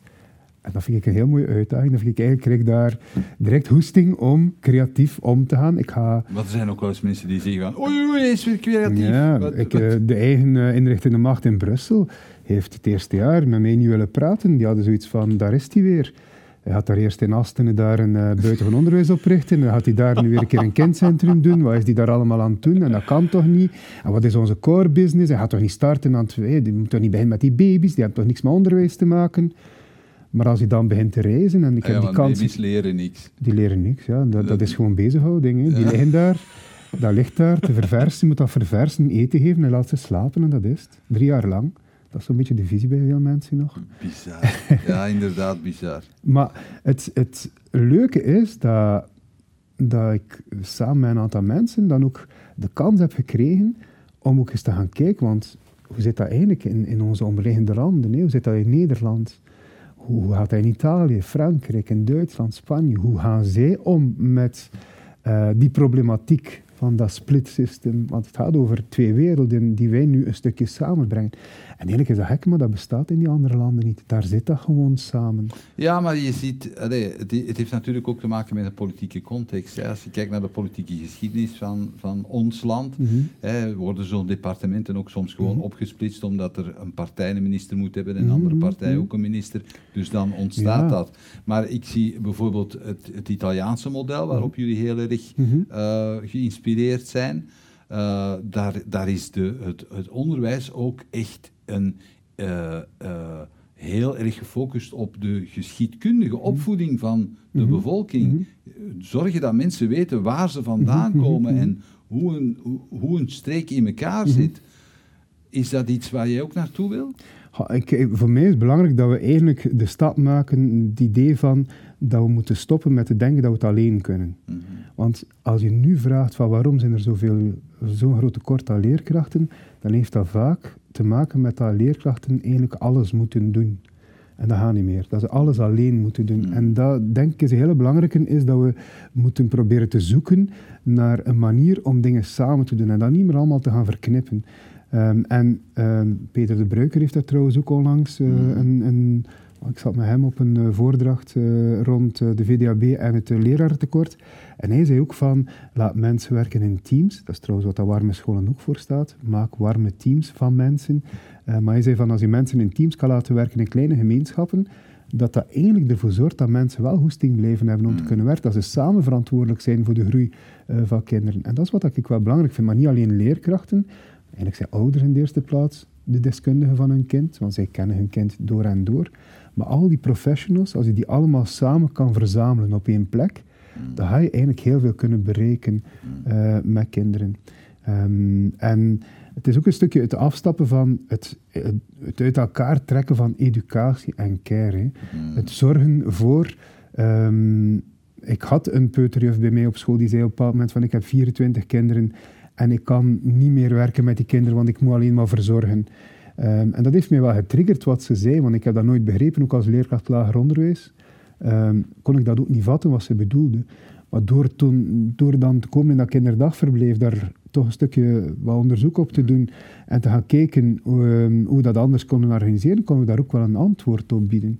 En dat vind ik een heel mooie uitdaging. Dat vind ik eigenlijk ik daar direct hoesting om creatief om te gaan. Ik ga er zijn ook wel eens mensen die zeggen van, oei, oei, is weer creatief. ja, Wat- ik, wat- eh, de eigen eh, inrichtende macht in Brussel heeft het eerste jaar met mij niet willen praten. Die hadden zoiets van, daar is hij weer. Hij had daar eerst in Astenen daar een uh, buitengewoon onderwijs oprichten. En dan gaat hij daar nu weer een keer een kindcentrum doen. Wat is hij daar allemaal aan het doen? En dat kan toch niet? En wat is onze core business? Hij gaat toch niet starten aan het... hey, Die moet toch niet beginnen met die baby's? Die hebben toch niks met onderwijs te maken? Maar als hij dan begint te reizen en ik heb ja, die kans... baby's leren niks. Die leren niks, ja. Dat, dat is gewoon bezighouding. Hè. Die liggen daar, dat ligt daar te verversen. Je moet dat verversen, eten geven en laat ze slapen en dat is het. Drie jaar lang. Dat is zo'n beetje de visie bij veel mensen nog. Bizar. Ja, [LAUGHS] inderdaad, bizar. Maar het, het leuke is dat, dat ik samen met een aantal mensen dan ook de kans heb gekregen om ook eens te gaan kijken. Want hoe zit dat eigenlijk in, in onze omliggende landen? Hoe zit dat in Nederland? Hoe gaat dat in Italië, Frankrijk, in Duitsland, Spanje? Hoe gaan zij om met uh, die problematiek van dat split system? Want het gaat over twee werelden die wij nu een stukje samenbrengen. En eigenlijk is dat gek, maar dat bestaat in die andere landen niet. Daar zit dat gewoon samen. Ja, maar je ziet, allee, het, heeft natuurlijk ook te maken met een politieke context. Hè. Als je kijkt naar de politieke geschiedenis van, van ons land, mm -hmm. hè, worden zo'n departementen ook soms gewoon mm -hmm. opgesplitst omdat er een partij een minister moet hebben en een andere mhm, partij mhm. ook een minister. Dus dan ontstaat ja. dat. Maar ik zie bijvoorbeeld het, het Italiaanse model, waarop mhm. jullie heel erg uh, geïnspireerd zijn. Uh, daar, daar is de, het, het onderwijs ook echt een, uh, uh, heel erg gefocust op de geschiedkundige mhm. opvoeding van de mm-hmm. bevolking. Mm-hmm. Zorgen dat mensen weten waar ze vandaan mm-hmm. komen en hoe een, hoe, hoe een streek in elkaar zit. Is dat iets waar jij ook naartoe wil? Ik, voor mij is het belangrijk dat we eigenlijk de stap maken, het idee van dat we moeten stoppen met te denken dat we het alleen kunnen. Want als je nu vraagt van waarom zijn er zoveel, zo'n groot tekort aan leerkrachten, dan heeft dat vaak te maken met dat leerkrachten eigenlijk alles moeten doen. En dat gaat niet meer. Dat ze alles alleen moeten doen. Hmm. En dat, denk ik, is een hele belangrijke, is dat we moeten proberen te zoeken naar een manier om dingen samen te doen. En dat niet meer allemaal te gaan verknippen. Um, en um, Peter de Bruiker heeft daar trouwens ook onlangs uh, mm. een, een, ik zat met hem op een uh, voordracht uh, rond de VDAB en het lerarentekort. En hij zei ook van, laat mensen werken in teams. Dat is trouwens wat dat warme scholen ook voor staat. Maak warme teams van mensen. maar hij zei van, als je mensen in teams kan laten werken in kleine gemeenschappen, dat dat eigenlijk ervoor zorgt dat mensen wel hoesting blijven hebben om te mm. kunnen werken. Dat ze samen verantwoordelijk zijn voor de groei van kinderen. En dat is wat ik wel belangrijk vind. Maar niet alleen leerkrachten, Eigenlijk zijn ouders in de eerste plaats de deskundigen van hun kind, want zij kennen hun kind door en door. Maar al die professionals, als je die allemaal samen kan verzamelen op één plek, mm. dan ga je eigenlijk heel veel kunnen bereiken uh, met kinderen. Um, en het is ook een stukje het afstappen van het, het uit elkaar trekken van educatie en care. Mm. Het zorgen voor. Um, ik had een peuterjuf bij mij op school die zei op een bepaald moment van ik heb 24 kinderen en ik kan niet meer werken met die kinderen, want ik moet alleen maar verzorgen. Um, en dat heeft mij wel getriggerd wat ze zei, want ik heb dat nooit begrepen, ook als leerkracht lager onderwijs. Um, kon ik dat ook niet vatten wat ze bedoelde. Maar door, toen, door dan te komen in dat kinderdagverblijf, daar toch een stukje wat onderzoek op te doen en te gaan kijken um, hoe we dat anders konden organiseren, konden we daar ook wel een antwoord op bieden.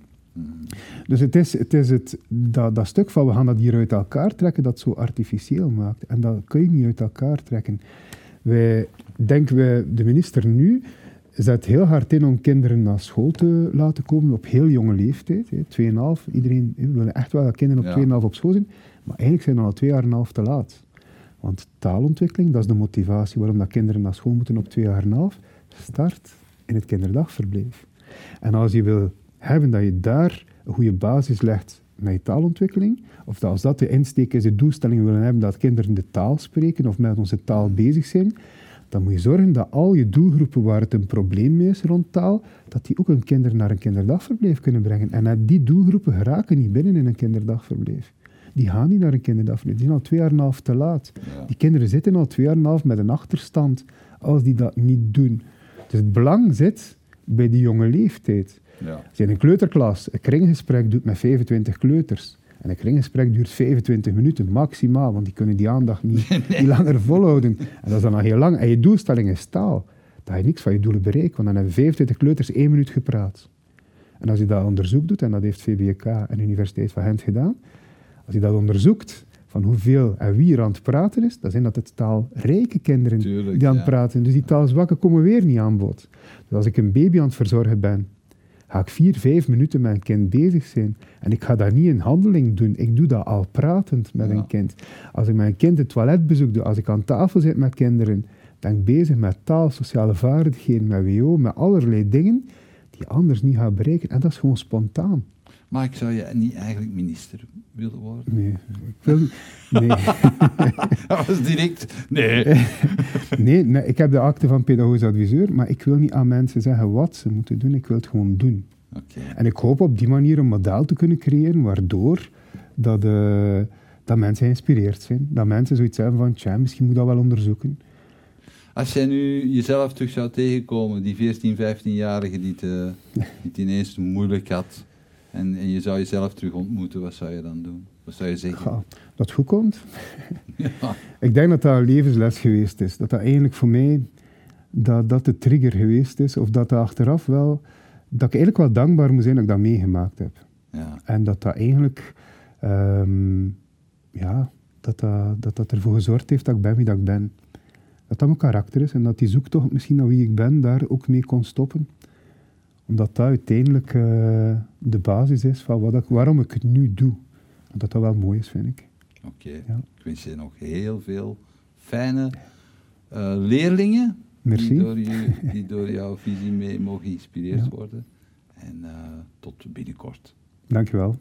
Dus het is, het, is het, dat, dat stuk van we gaan dat hier uit elkaar trekken dat zo artificieel maakt. En dat kun je niet uit elkaar trekken. Wij denken wij, de minister nu zet heel hard in om kinderen naar school te laten komen op heel jonge leeftijd. 2,5. Iedereen willen echt wel dat kinderen op ja. 2,5 op school zijn. Maar eigenlijk zijn we al twee jaar en een half te laat. Want taalontwikkeling, dat is de motivatie waarom dat kinderen naar school moeten op twee jaar en een half, start in het kinderdagverblijf. En als je wil hebben dat je daar een goede basis legt met je taalontwikkeling, of dat als dat de insteek is, de doelstelling willen hebben dat kinderen de taal spreken of met onze taal bezig zijn, dan moet je zorgen dat al je doelgroepen waar het een probleem is rond taal, dat die ook hun kinderen naar een kinderdagverblijf kunnen brengen. En die doelgroepen geraken niet binnen in een kinderdagverblijf. Die gaan niet naar een kinderdagverblijf. Die zijn al twee jaar en een half te laat. Die kinderen zitten al twee jaar en een half met een achterstand als die dat niet doen. Dus het belang zit bij die jonge leeftijd. Ja. Als je in een kleuterklas een kringgesprek doet met 25 kleuters, en een kringgesprek duurt 25 minuten maximaal, want die kunnen die aandacht niet, [LAUGHS] niet langer volhouden. En dat is dan al heel lang. En je doelstelling is taal. Dan ga je niks van je doelen bereiken, want dan hebben 25 kleuters één minuut gepraat. En als je dat onderzoek doet, en dat heeft VBK en de Universiteit van Gent gedaan, als je dat onderzoekt van hoeveel en wie er aan het praten is, dan zijn dat het taalrijke kinderen die aan het praten. Dus die taalzwakken komen weer niet aan bod. Dus als ik een baby aan het verzorgen ben, ga ik vier, vijf minuten met een kind bezig zijn. En ik ga dat niet in handeling doen. Ik doe dat al pratend met een kind. Als ik een kind het toiletbezoek doe, als ik aan tafel zit met kinderen, ben ik bezig met taal, sociale vaardigheden, met WO, met allerlei dingen die je anders niet gaat bereiken. En dat is gewoon spontaan. Maar ik zou je niet eigenlijk minister willen worden? Nee, ik wil... Nee. [LAUGHS] Dat was direct... Nee. [LAUGHS] nee, nee, ik heb de akte van pedagogisch adviseur, maar ik wil niet aan mensen zeggen wat ze moeten doen. Ik wil het gewoon doen. Oké. En ik hoop op die manier een model te kunnen creëren waardoor dat, eh, dat mensen geïnspireerd zijn. Dat mensen zoiets hebben van, tja, misschien moet dat wel onderzoeken. Als jij nu jezelf terug zou tegenkomen, die 14, 15-jarige die, die het ineens moeilijk had, en, en je zou jezelf terug ontmoeten, wat zou je dan doen? Wat zou je zeggen? Dat goed komt. [LAUGHS] [LAUGHS] Ja. Ik denk dat dat een levensles geweest is. Dat dat eigenlijk voor mij dat, dat de trigger geweest is. Of dat dat achteraf wel... Dat ik eigenlijk wel dankbaar moet zijn dat ik dat meegemaakt heb. Ja. En dat dat eigenlijk... ehm, ja, dat dat, dat dat ervoor gezorgd heeft dat ik ben wie dat ik ben. Dat dat mijn karakter is. En dat die zoektocht misschien naar wie ik ben daar ook mee kon stoppen. Omdat dat uiteindelijk eh, de basis is van wat ik, waarom ik het nu doe. Dat dat wel mooi is, vind ik. Oké. Ja. Ik wens je nog heel veel fijne eh, leerlingen Merci. Die, door je, [LAUGHS] die door jouw visie mee mogen geïnspireerd Ja. worden. En eh, tot binnenkort. Dankjewel.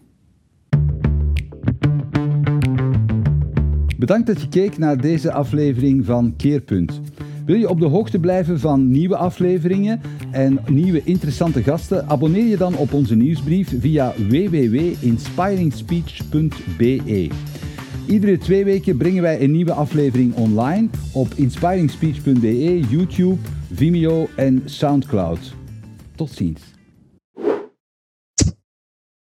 Bedankt dat je keek naar deze aflevering van Keerpunt. Wil je op de hoogte blijven van nieuwe afleveringen en nieuwe interessante gasten? Abonneer je dan op onze nieuwsbrief via www.inspiringspeech.be. Iedere twee weken brengen wij een nieuwe aflevering online op inspiringspeech.be, YouTube, Vimeo en Soundcloud. Tot ziens.